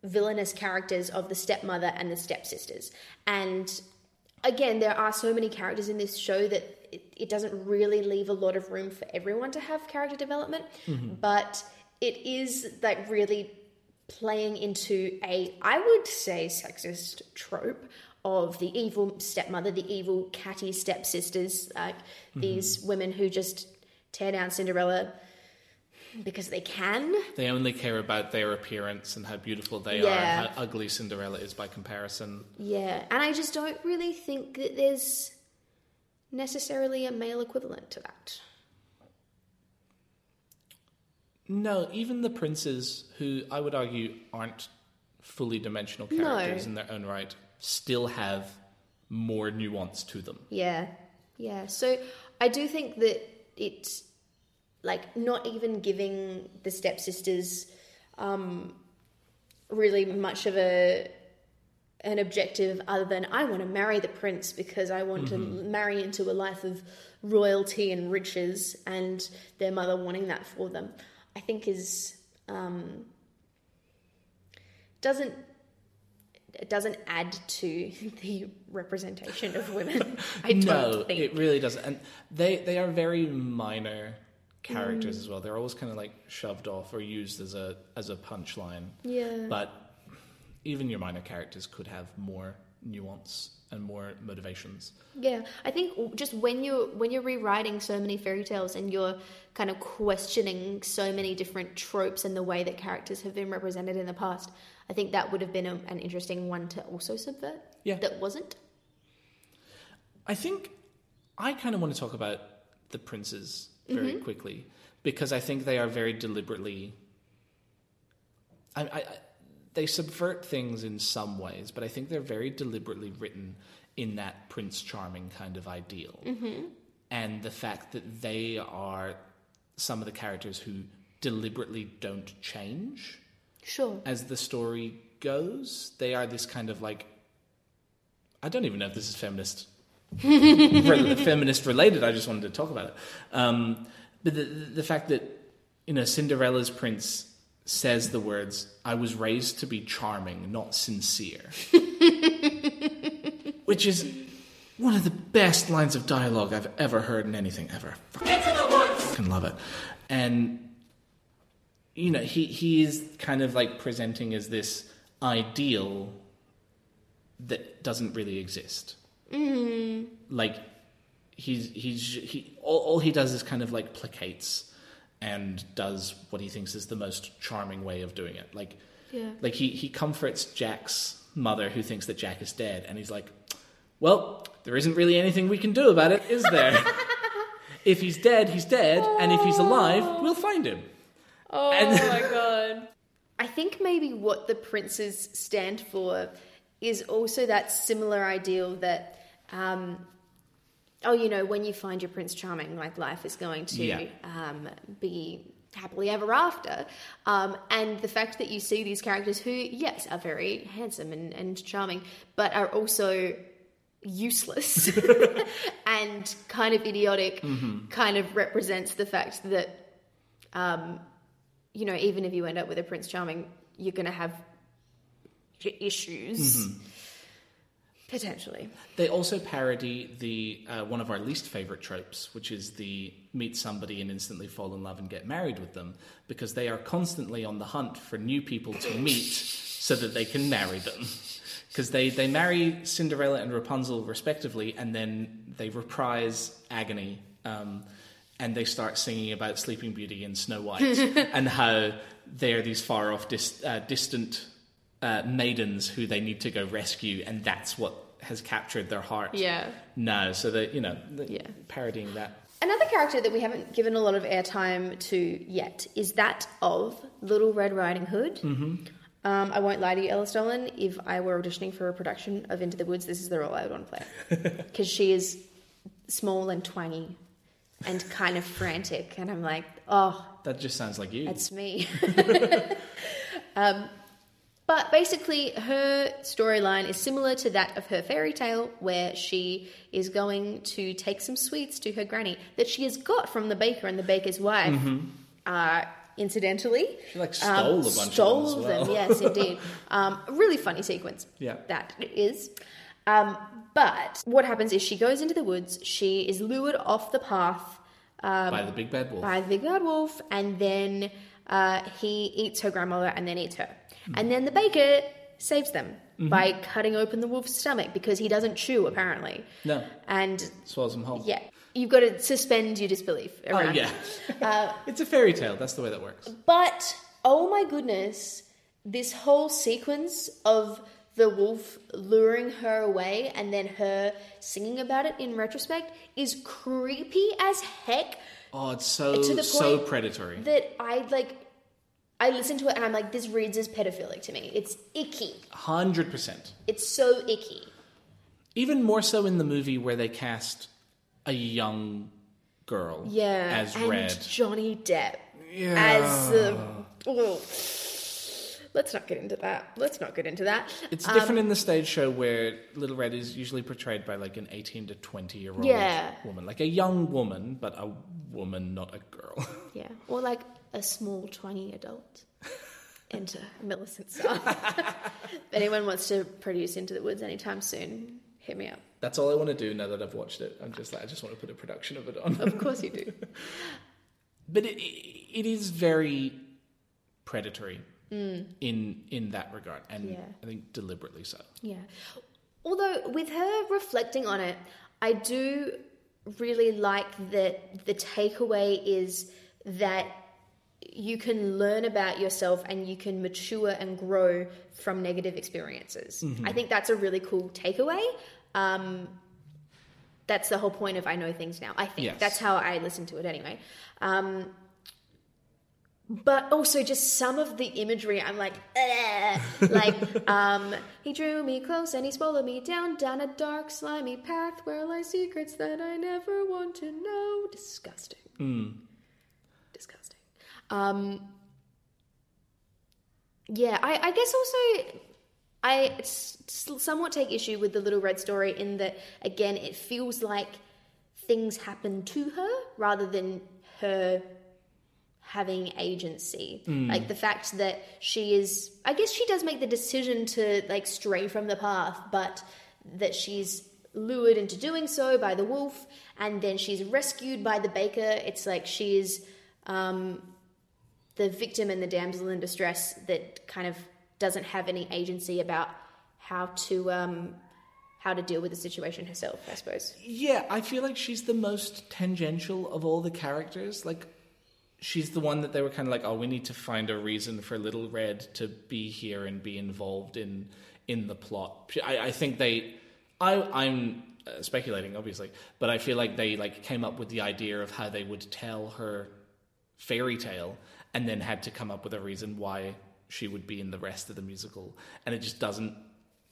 villainous characters of the stepmother and the stepsisters, and again, there are so many characters in this show that it, it doesn't really leave a lot of room for everyone to have character development, mm-hmm. but it is like really playing into a, I would say, sexist trope of the evil stepmother, the evil catty stepsisters, like mm-hmm. these women who just tear down Cinderella because they can. They only care about their appearance and how beautiful they are, and how ugly Cinderella is by comparison. Yeah, and I just don't really think that there's necessarily a male equivalent to that. No, even the princes, who I would argue aren't fully dimensional characters in their own right, still have more nuance to them. Yeah, yeah. So I do think that it's like not even giving the stepsisters um, really much of a an objective other than I want to marry the prince because I want to marry into a life of royalty and riches, and their mother wanting that for them. I think is um, doesn't it doesn't add to the representation of women. I don't no, think. it really doesn't. And they they are very minor characters mm. as well. They're always kind of like shoved off or used as a as a punchline. Yeah. But even your minor characters could have more nuance and more motivations. Yeah, I think just when you're when you're rewriting so many fairy tales and you're kind of questioning so many different tropes and the way that characters have been represented in the past, I think that would have been a, an interesting one to also subvert. Yeah. that wasn't. I think I kind of want to talk about the princes very mm-hmm. quickly because I think they are very deliberately. I, I, I, they subvert things in some ways, but I think they're very deliberately written in that Prince Charming kind of ideal. Mm-hmm. And the fact that they are some of the characters who deliberately don't change Sure. as the story goes. They are this kind of like I don't even know if this is feminist re- feminist related. I just wanted to talk about it. Um, but the, the fact that you know, Cinderella's prince says the words, I was raised to be charming, not sincere. Which is one of the best lines of dialogue I've ever heard in anything ever. Fucking love it. And you know, he he is kind of like presenting as this ideal that doesn't really exist. Mm. Like he's he's he all, all he does is kind of like placates and does what he thinks is the most charming way of doing it. Like Yeah. like he he comforts Jack's mother who thinks that Jack is dead and he's like, "Well, there isn't really anything we can do about it, is there? if he's dead, he's dead, and if he's alive, we'll find him." Oh And- my god. I think maybe what the princes stand for is also that similar ideal that, um, oh, you know, when you find your prince charming, like life is going to Yeah. um, be happily ever after. Um, and the fact that you see these characters who, yes, are very handsome and, and charming, but are also useless and kind of idiotic kind of represents the fact that um, you know, even if you end up with a Prince Charming, you're going to have issues. Potentially. They also parody the uh, one of our least favorite tropes, which is the meet somebody and instantly fall in love and get married with them, because they are constantly on the hunt for new people to meet so that they can marry them. Because they, they marry Cinderella and Rapunzel respectively, and then they reprise Agony, um, and they start singing about Sleeping Beauty and Snow White and how they're these far off, dis- uh, distant uh, maidens who they need to go rescue, and that's what has captured their heart. Yeah. now. So that you know, the, Yeah. parodying that. Another character that we haven't given a lot of airtime to yet is that of Little Red Riding Hood. Mm-hmm. Um, I won't lie to you, Ella Stolen. If I were auditioning for a production of Into the Woods, this is the role I would want to play. Because she is small and twangy and kind of frantic. And I'm like, oh, That just sounds like you. That's me. um, but basically, her storyline is similar to that of her fairy tale, where she is going to take some sweets to her granny that she has got from the baker and the baker's wife. Uh, incidentally, Mm-hmm. She, like, stole a bunch of them stole well. them, yes, indeed. Um, a really funny sequence. Yeah. that it is. Um, but what happens is she goes into the woods. She is lured off the path by the big bad wolf. by the big bad wolf, and then uh, he eats her grandmother and then eats her. And then the baker saves them by cutting open the wolf's stomach because he doesn't chew, apparently. No. And Swallows them whole. yeah, you've got to suspend your disbelief Oh yeah. Uh, it's a fairy tale. That's the way that works. But oh my goodness, this whole sequence of the wolf luring her away and then her singing about it in retrospect is creepy as heck. Oh, it's so To the point so predatory. that I like I listen to it and I'm like, this reads as pedophilic to me. It's icky. Hundred percent. It's so icky. Even more so in the movie where they cast a young girl Yeah. as and Red. Johnny Depp as the oh. Let's not get into that. Let's not get into that. It's different um, in the stage show where Little Red is usually portrayed by like an 18 to 20 year old Yeah. woman. Like a young woman, but a woman, not a girl. Yeah. Or like a small 20 adult. Enter Millicent Star. if anyone wants to produce Into the Woods anytime soon, hit me up. That's all I want to do now that I've watched it. I'm just like, I just want to put a production of it on. Of course you do. but it, it is very predatory in in that regard, and Yeah. I think deliberately so. Yeah. Although with her reflecting on it, I do really like that the takeaway is that you can learn about yourself and you can mature and grow from negative experiences. I think that's a really cool takeaway. Um, that's the whole point of I know things now. I think Yes. that's how I listen to it anyway. Um, but also just some of the imagery i'm like like um he drew me close and he swallowed me down down a dark slimy path where lie secrets that i never want to know. Disgusting. Disgusting. Um yeah i i guess also i somewhat take issue with the little red story in that again it feels like things happen to her rather than her having agency. Like the fact that she is, I guess she does make the decision to like stray from the path, but that she's lured into doing so by the wolf, and then she's rescued by the baker. It's like she's um, the victim and the damsel in distress that kind of doesn't have any agency about how to um, how to deal with the situation herself. I suppose. Yeah, I feel like she's the most tangential of all the characters. Like, she's the one that they were kind of like, oh, we need to find a reason for Little Red to be here and be involved in in the plot. I, I think they, I, I'm uh, speculating, obviously, but I feel like they like came up with the idea of how they would tell her fairy tale, and then had to come up with a reason why she would be in the rest of the musical, and it just doesn't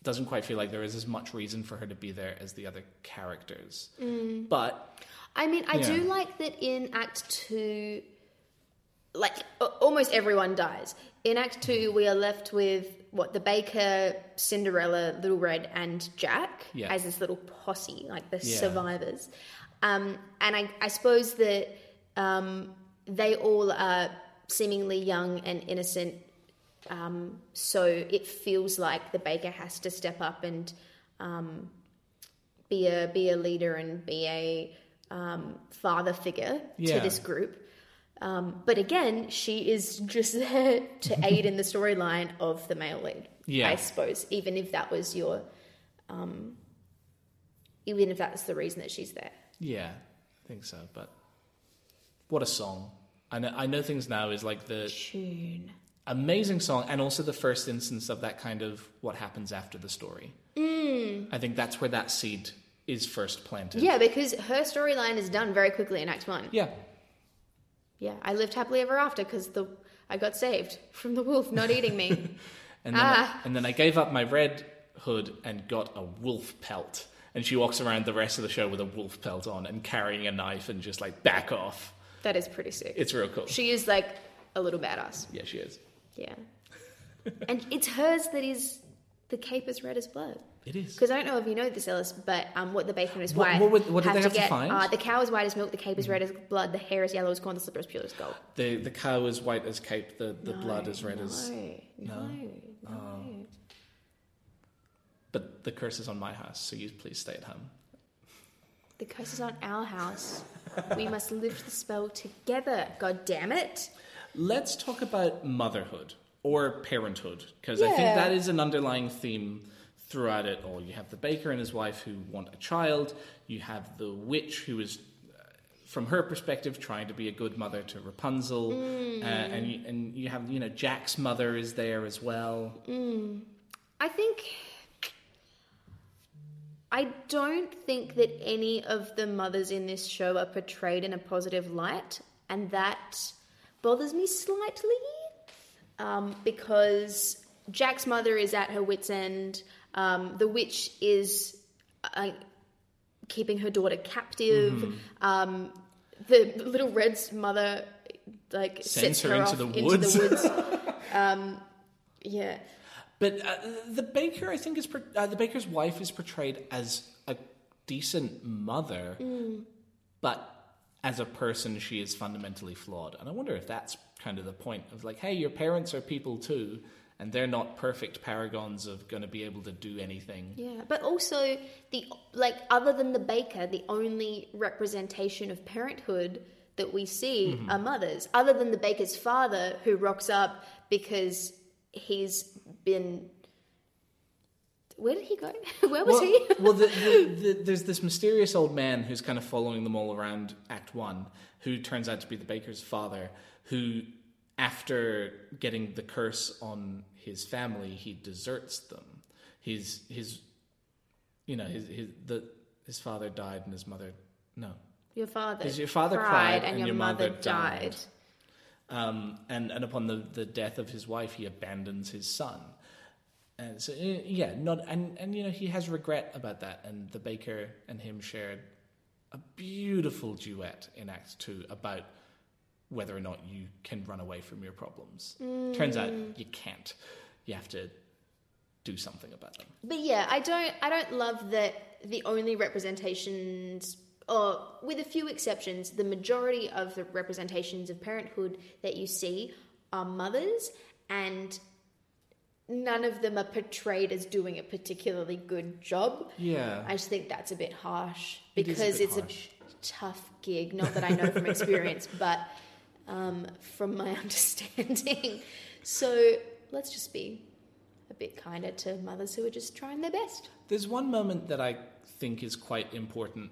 doesn't quite feel like there is as much reason for her to be there as the other characters. But I mean, I do like that in Act Two, like almost everyone dies. In Act Two, we are left with what the baker, Cinderella, Little Red, and Jack Yeah. as this little posse, like the Yeah. survivors. Um, and I, I suppose that um, they all are seemingly young and innocent. Um, so it feels like the baker has to step up and um, be a be a leader and be a um, father figure Yeah. to this group. Um, but again, she is just there to aid in the storyline of the male lead. Yeah. I suppose, even if that was your, um, even if that's the reason that she's there. yeah, I think so. But what a song! I know, I know things now is like the Tune. amazing song, and also the first instance of that kind of what happens after the story. Mm. I think that's where that seed is first planted. Yeah, because her storyline is done very quickly in Act One. yeah. Yeah, I lived happily ever after because the I got saved from the wolf not eating me. And then, Ah. I, and then I gave up my red hood and got a wolf pelt. And she walks around the rest of the show with a wolf pelt on and carrying a knife and just like back off. that is pretty sick. It's real cool. she is like a little badass. yeah, she is. Yeah. and it's hers that is the cape as red as blood. It is. Because I don't know if you know this, Ellis, but um, what the baker and his What- what what did have they to have to get, find? Uh, the cow is white as milk, the cape is red as blood, the hair is yellow as corn, the slipper is pure as gold. The the cow is white as cape. The the blood is red no, as. No, no. But the curse is on my house, so you please stay at home. The curse is on our house. we must lift the spell together. God damn it. Let's talk about motherhood or parenthood because I think that is an underlying theme throughout it all. You have the baker and his wife who want a child. You have the witch who is, uh, from her perspective, trying to be a good mother to Rapunzel, uh, and you, and you have you know Jack's mother is there as well. I think. I don't think that any of the mothers in this show are portrayed in a positive light, and that bothers me slightly um, because Jack's mother is at her wits' end. Um, the witch is uh, keeping her daughter captive. Mm-hmm. Um, the little red's mother like Sends her her, into the into woods. the woods. um, yeah. But uh, the baker, I think, is uh, the baker's wife is portrayed as a decent mother, but as a person, she is fundamentally flawed. And I wonder if that's kind of the point of like, hey, your parents are people too, and they're not perfect paragons of going to be able to do anything. Yeah, but also the like other than the baker, the only representation of parenthood that we see Mm-hmm. are mothers. Other than the baker's father, who rocks up because he's been. Where did he go? Where was well, he? well the, the, the, there's this mysterious old man who's kind of following them all around Act One, who turns out to be the baker's father, who, after getting the curse on his family, he deserts them. His his, you know, his his the his father died and his mother no, your father. Is your father cried cried and, and your, mother, mother died. died. um, and and upon the, the death of his wife, he abandons his son. And so, uh, yeah, not and and you know he has regret about that. And the baker and him shared a beautiful duet in Act Two about whether or not you can run away from your problems. Turns out mm. you can't. You have to do something about them. But yeah, I don't I don't love that the only representations or with a few exceptions, the majority of the representations of parenthood that you see are mothers, and none of them are portrayed as doing a particularly good job. Yeah. I just think that's a bit harsh It is a because bit it's harsh. a tough gig. Not that I know from experience, but um, from my understanding. So let's just be a bit kinder to mothers who are just trying their best. There's one moment that I think is quite important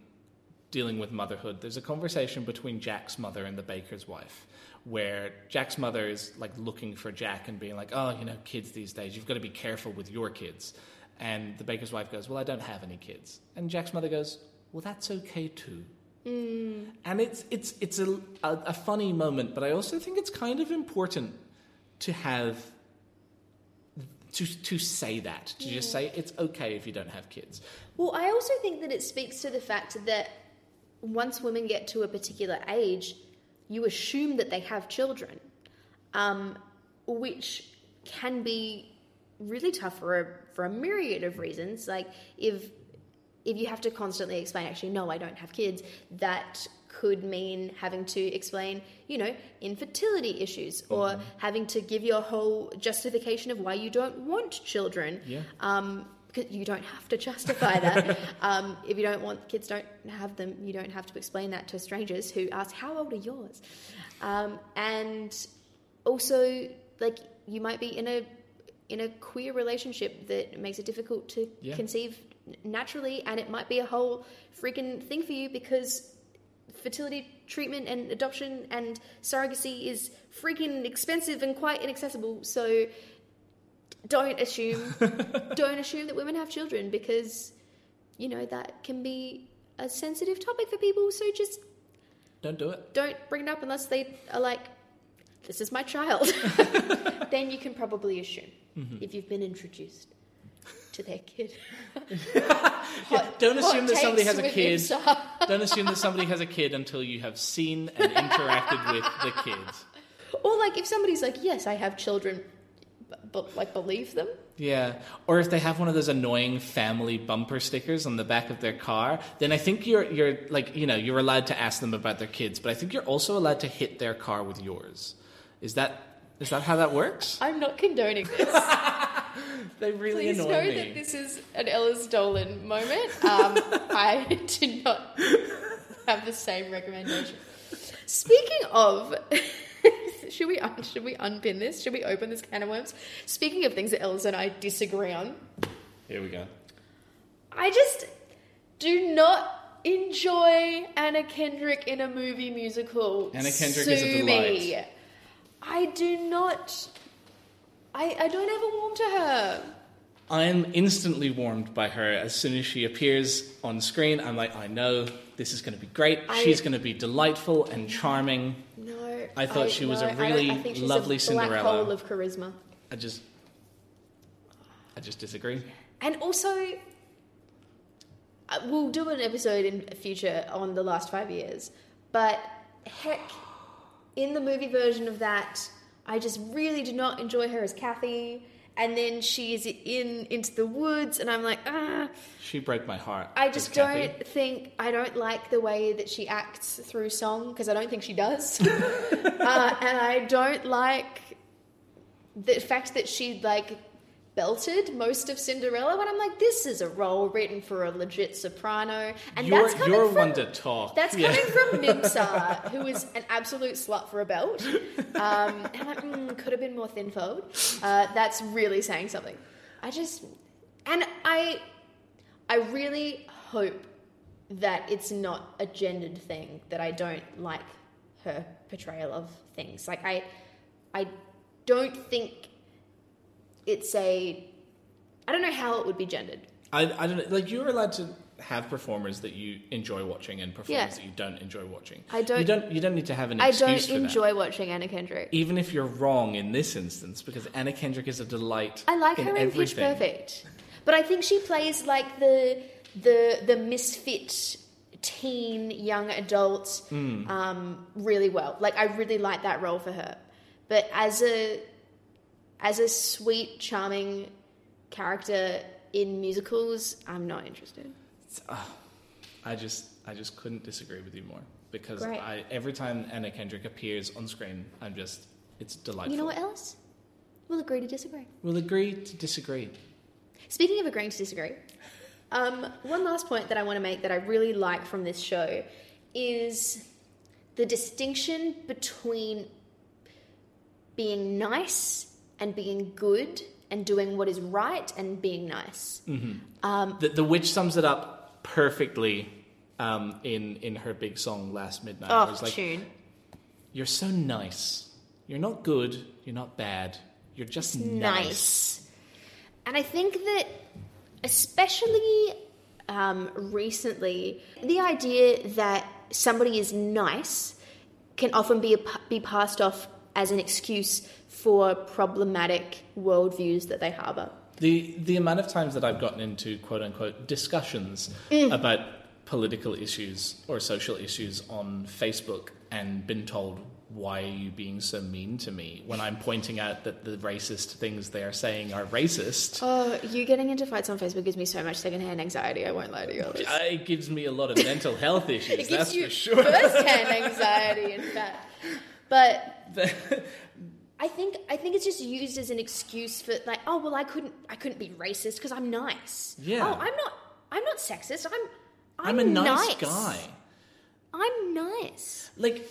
dealing with motherhood. There's a conversation between Jack's mother and the baker's wife where Jack's mother is like looking for Jack and being like, "Oh, you know, kids these days, you've got to be careful with your kids." And the baker's wife goes, "Well, I don't have any kids." And Jack's mother goes, "Well, that's okay too." And it's it's it's a, a a funny moment, but I also think it's kind of important to have to to say that to just say it's okay if you don't have kids. Well, I also think that it speaks to the fact that once women get to a particular age, you assume that they have children, um, which can be really tough for a, for a myriad of reasons. Like if if you have to constantly explain, actually, no, I don't have kids, that could mean having to explain, you know, infertility issues or having to give your whole justification of why you don't want children. Yeah. Um, because you don't have to justify that. um, if you don't want kids, don't have them. You don't have to explain that to strangers who ask, "How old are yours?" Um, and also, like, you might be in a in a queer relationship that makes it difficult to Yeah. conceive naturally, and it might be a whole freaking thing for you because fertility treatment and adoption and surrogacy is freaking expensive and quite inaccessible. So don't assume don't assume that women have children because you know that can be a sensitive topic for people. So just Don't do it. don't bring it up unless they are like, "This is my child." then you can probably assume mm-hmm. if you've been introduced to their kid. Hot- Don't assume that somebody has a kid. Don't assume that somebody has a kid until you have seen and interacted with the kids. Or like if somebody's like, "Yes, I have children," but, but like believe them. Yeah. Or if they have one of those annoying family bumper stickers on the back of their car, then I think you're you're like, you know, you're allowed to ask them about their kids, but I think you're also allowed to hit their car with yours. Is that is that how that works? I'm not condoning this. They really Please annoy know me. that this is an Ella's Dolan moment. Um, I did not have the same recommendation. Speaking of, should we un- should we unpin this? Should we open this can of worms? Speaking of things that Ella's and I disagree on, Here we go. I just do not enjoy Anna Kendrick in a movie musical. Anna Kendrick is a delight. Me. I do not. I, I don't ever warm to her. I'm instantly warmed by her as soon as she appears on screen. I'm like, I know this is going to be great. I- She's going to be delightful and charming. No, I thought she was a no, I don't- really I think she's lovely a black Cinderella. hole of charisma. I just, I just disagree. And also, uh, we'll do an episode in future on the last five years. But heck, in the movie version of that, I just really do not enjoy her as Cathy. And then she is in Into the Woods, and I'm like, ah. She broke my heart. I just don't think I don't like the way that she acts through song because I don't think she does, uh, and I don't like the fact that she like belted most of Cinderella. When I'm like, this is a role written for a legit soprano, and You're, that's coming you're from one to talk. that's Yeah. coming from Mimsa, who is an absolute slut for a belt. Um, and I'm like, mm, could have been more thin-fold. Uh, that's really saying something. I just, and I, I really hope that it's not a gendered thing. That I don't like her portrayal of things. Like I, I don't think it's a. I don't know how it would be gendered. I, I don't know. Like you're allowed to have performers that you enjoy watching and performers Yeah. that you don't enjoy watching. I don't- You don't. You don't need to have an I don't enjoy that. watching Anna Kendrick. Even if you're wrong in this instance, because Anna Kendrick is a delight. I like in her in Pitch. Perfect, but I think she plays like the the the misfit teen young adult Hmm. um, really well. Like I really like that role for her. But as a as a sweet, charming character in musicals, I'm not interested. I just I just couldn't disagree with you more because Great. I every time Anna Kendrick appears on screen, I'm just it's delightful. You know what else? We'll agree to disagree. We'll agree to disagree. Speaking of agreeing to disagree, um, one last point that I want to make that I really like from this show is the distinction between being nice and being good and doing what is right and being nice. The, the witch sums it up perfectly um, in in her big song "Last Midnight." Oh, like, tune. You're so nice. You're not good. You're not bad. You're just nice. nice. And I think that, especially um, recently, the idea that somebody is nice can often be, a, be passed off as an excuse for problematic worldviews that they harbour. The the amount of times that I've gotten into quote unquote discussions Mm. about political issues or social issues on Facebook and been told why are you being so mean to me when I'm pointing out that the racist things they are saying are racist. Oh, you getting into fights on Facebook gives me so much secondhand anxiety. I won't lie to you. Uh, It gives me a lot of mental health issues, It gives that's you for sure. first-hand anxiety, in fact. But I think I think it's just used as an excuse for like, oh well, I couldn't I couldn't be racist because I'm nice. Yeah. Oh, I'm not I'm not sexist. I'm I'm, I'm a nice, nice guy. I'm nice. like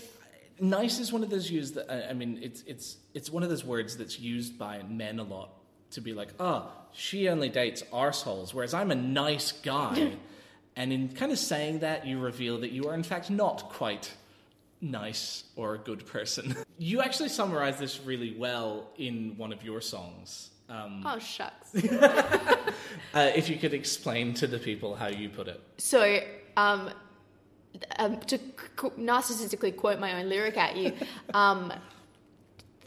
nice is one of those used that I I mean it's it's it's one of those words that's used by men a lot to be like oh she only dates arseholes whereas I'm a nice guy and in kind of saying that you reveal that you are in fact not quite nice or a good person you actually summarize this really well in one of your songs um, Oh shucks. uh, if you could explain to the people how you put it so um, um, to narcissistically quote my own lyric at you, um,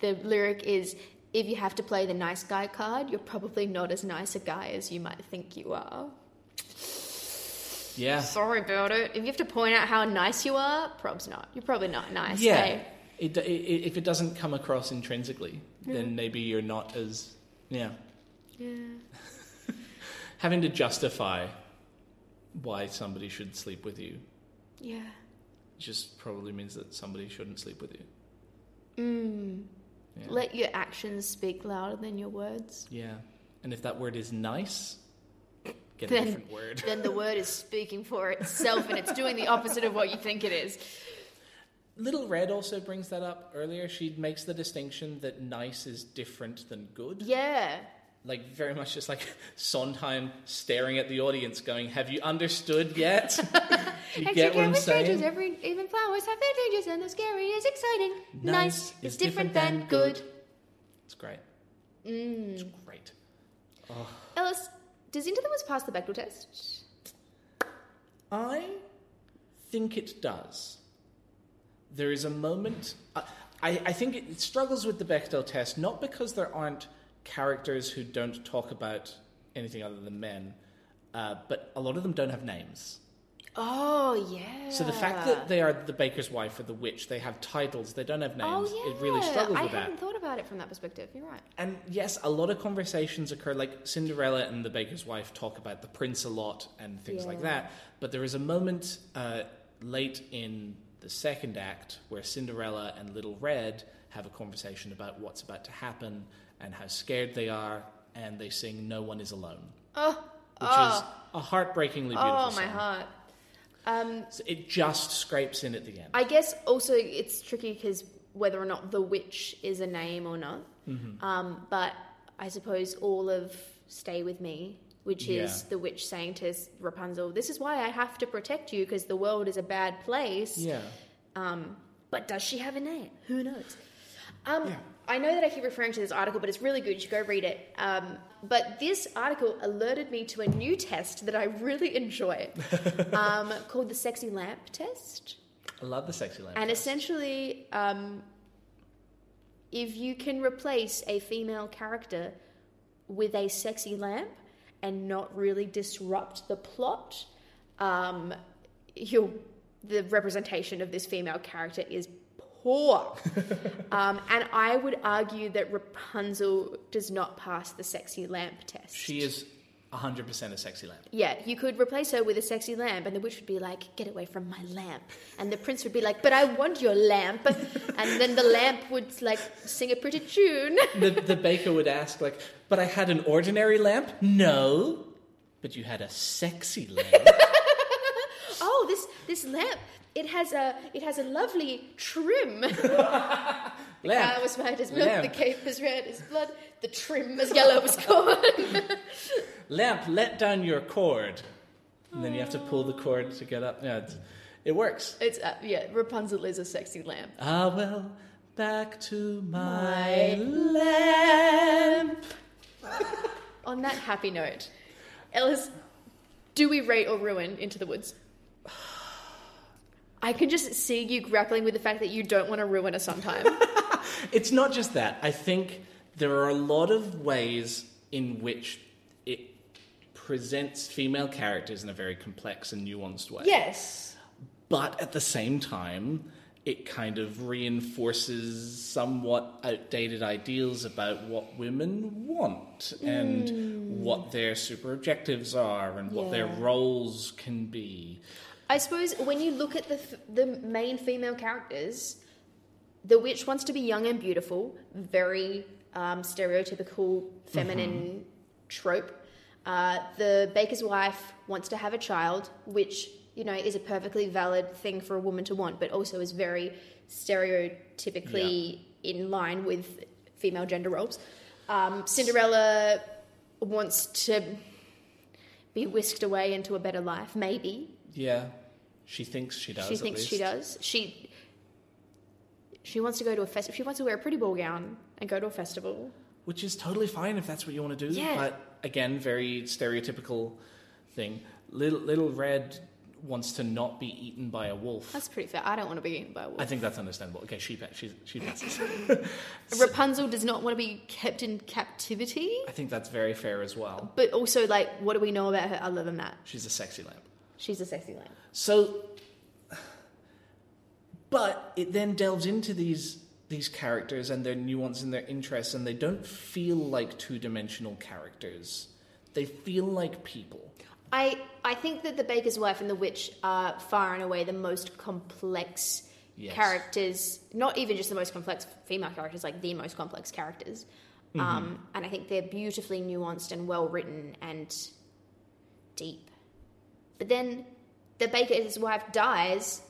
the lyric is. If you have to play the nice guy card, you're probably not as nice a guy as you might think you are. Yeah Sorry about it. If you have to point out how nice you are, prob's not. You're probably not nice. Yeah. eh? It, it, if it doesn't come across intrinsically, then maybe you're not as yeah. Yeah. Having to justify why somebody should sleep with you Yeah. just probably means that somebody shouldn't sleep with you. Yeah. Let your actions speak louder than your words. yeah. And if that word is nice, get a Then, different word. then the word is speaking for itself and it's doing the opposite of what you think it is. Little Red also brings that up earlier. She makes the distinction that nice is different than good. Yeah. Like very much just like Sondheim staring at the audience, going, "Have you understood yet? Do you And get what I'm with strangers, saying?" every, even flowers have their dangers and the scary is exciting. Nice Nice, is is different, different than than good. good. It's great. Mm. It's great. Oh. Ellis, does Into the Woods pass the Bechdel test? I think it does. There is a moment. I, I, think it, it struggles with the Bechdel test, not because there aren't characters who don't talk about anything other than men, uh, but a lot of them don't have names. Oh, yeah. So the fact that they are the baker's wife or the witch, they have titles, they don't have names. Oh, yeah. It really struggles I with that. I hadn't thought about it from that perspective. You're right. And yes, a lot of conversations occur. Like Cinderella and the baker's wife talk about the prince a lot and things like that. But there is a moment uh, late in the second act where Cinderella and Little Red have a conversation about what's about to happen and how scared they are, and they sing "No One Is Alone," Oh, which oh, is a heartbreakingly beautiful oh, my song. heart. Um, So it just scrapes in at the end. I guess also it's tricky because whether or not the witch is a name or not. Mm-hmm. Um, but I suppose all of Stay With Me, which is the witch saying to Rapunzel, This is why I have to protect you because the world is a bad place. yeah. Um, but does she have a name? Who knows? Um, Yeah. I know that I keep referring to this article, but it's really good. You should go read it. Um, but this article alerted me to a new test that I really enjoy um, called the Sexy Lamp Test. I love the sexy lamp. And essentially, um, if you can replace a female character with a sexy lamp and not really disrupt the plot, um, you'll, the representation of this female character is poor. um, and I would argue that Rapunzel does not pass the sexy lamp test. She is 100% a sexy lamp. Yeah, you could replace her with a sexy lamp, and the witch would be like, "Get away from my lamp," and the prince would be like, "But I want your lamp," and then the lamp would like sing a pretty tune. The, the baker would ask, like, but I had an ordinary lamp? No. But you had a sexy lamp. oh, this this lamp. It has a it has a lovely trim. The lamp. cow was white as milk, Lamp. the cape was red as blood, the trim was yellow as corn. lamp, let down your cord. And then you have to pull the cord to get up. Yeah, it's, it works. it's uh, yeah, Rapunzel is a sexy lamp. Ah, well, back to my lamp. On that happy note, Ellis, do we rate or ruin Into the Woods? I can just see you grappling with the fact that you don't want to ruin a Sondheim. It's not just that. I think there are a lot of ways in which it presents female characters in a very complex and nuanced way. yes. But at the same time, it kind of reinforces somewhat outdated ideals about what women want and hmm. what their super objectives are and what their roles can be. I suppose when you look at the f- the main female characters, the witch wants to be young and beautiful, very um, stereotypical feminine trope. Uh, the baker's wife wants to have a child, which you know is a perfectly valid thing for a woman to want, but also is very stereotypically in line with female gender roles. Um, Cinderella wants to be whisked away into a better life, maybe. Yeah, she thinks she does. She thinks she does. She she wants to go to a festival. She wants to wear a pretty ball gown and go to a festival. Which is totally fine if that's what you want to do. Yeah. But again, very stereotypical thing. Little Little Red wants to not be eaten by a wolf. That's pretty fair. I don't want to be eaten by a wolf. I think that's understandable. Okay, she she's she passes. Rapunzel does not want to be kept in captivity. I think that's very fair as well. But also, like, what do we know about her other than that? She's a sexy lamp. She's a sexy lamp. So, but it then delves into these these characters and their nuance and their interests, and they don't feel like two dimensional characters. They feel like people. I I think that the baker's wife and the witch are far and away the most complex Yes. characters. Not even just the most complex female characters, like the most complex characters. Um, and I think they're beautifully nuanced and well written and deep. But then the baker's wife dies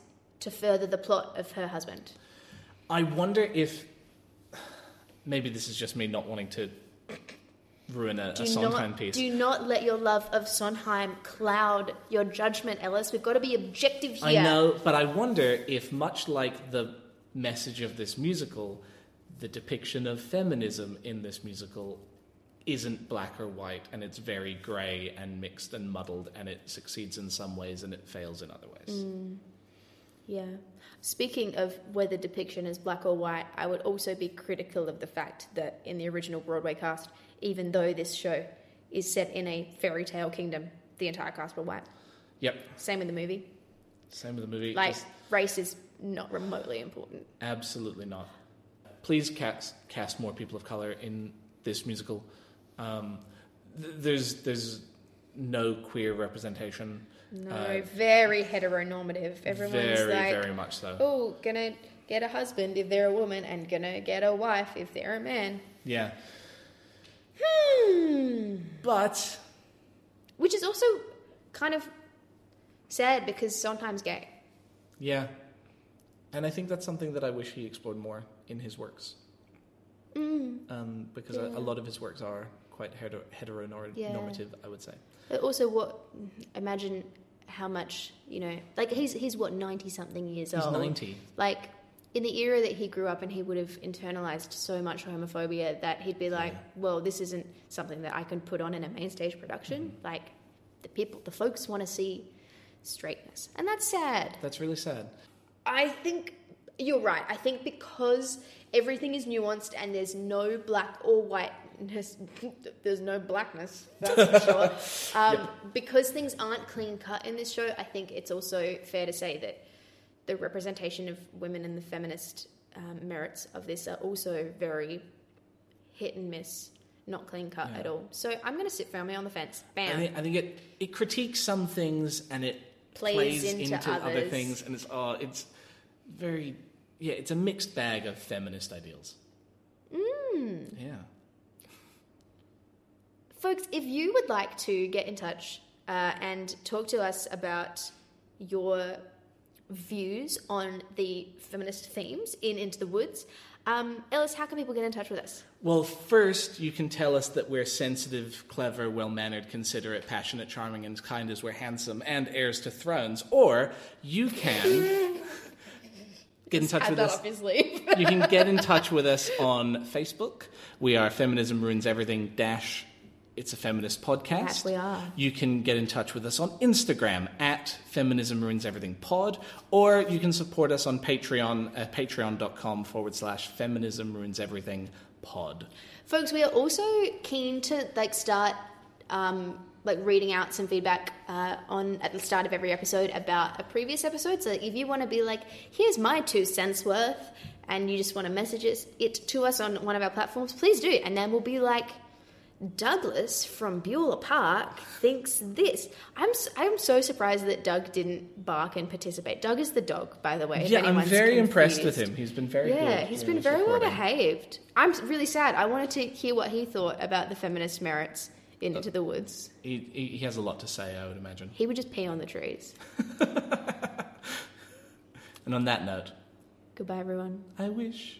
to further the plot of her husband. I wonder if maybe this is just me not wanting to ruin a, a Sondheim not, piece. do not let your love of Sondheim cloud your judgment, Ellis. We've got to be objective here. I know, but I wonder if, much like the message of this musical, the depiction of feminism in this musical isn't black or white, and it's very grey and mixed and muddled, and it succeeds in some ways and it fails in other ways. Mm. Yeah. Speaking of whether depiction is black or white, I would also be critical of the fact that in the original Broadway cast, even though this show is set in a fairy tale kingdom, the entire cast were white. Yep, Same with the movie. same with the movie. Like, just race is not remotely important. absolutely not. Please cast cast more people of color in this musical. Um, th- there's there's no queer representation. No, very heteronormative. Everyone's Uh, very like, very much so. oh, gonna get a husband if they're a woman, and gonna get a wife if they're a man. Yeah, Hmm. but Which is also kind of sad because Sondheim's gay. Yeah. And I think that's something that I wish he explored more in his works. Mm. Um, because a, a lot of his works are quite hetero, heteronormative, Yeah. I would say. But also, what imagine how much you know? Like he's he's what ninety something years He's old. 90. Like in the era that he grew up in, he would have internalized so much homophobia that he'd be like, "Well, this isn't something that I can put on in a main stage production. Mm-hmm. Like the people, the folks want to see straightness, and that's sad." That's really sad. I think you're right. I think because everything is nuanced and there's no black or whiteness, there's no blackness, that's for sure. Um, Because things aren't clean cut in this show, I think it's also fair to say that the representation of women and the feminist um, merits of this are also very hit and miss. not clean cut at all. So I'm going to sit firmly on the fence. Bam. I think, I think it it critiques some things and it Plays plays, into into, other things, and it's oh, it's very yeah, it's a mixed bag of feminist ideals. Mm. Yeah. Folks, if you would like to get in touch uh, and talk to us about your views on the feminist themes in Into the Woods, um, Ellis, how can people get in touch with us? Well, first, you can tell us that we're sensitive, clever, well mannered, considerate, passionate, charming, and kind as we're handsome and heirs to thrones. Or you can get in touch with us. you can get in touch with us on Facebook. We are Feminism Ruins Everything dash It's a Feminist Podcast. Yes, we are. You can get in touch with us on Instagram at Feminism Ruins Everything Pod, or you can support us on Patreon at patreon.com forward slash Feminism Ruins Everything Pod. Folks, we are also keen to like start um, like reading out some feedback uh, on at the start of every episode about a previous episode. So if you want to be like, here's my two cents worth, and you just want to message us, it to us on one of our platforms, please do. And then we'll be like, Douglas from Beulah Park thinks this. I'm I'm so surprised that Doug didn't bark and participate. Doug is the dog, by the way. yeah, I'm very impressed with him. He's been very good. Yeah, he's you been very well behaved. I'm really sad. I wanted to hear what he thought about the feminist merits in Into the Woods. He, he has a lot to say, I would imagine. He would just pee on the trees. And on that note, Goodbye, everyone. I wish.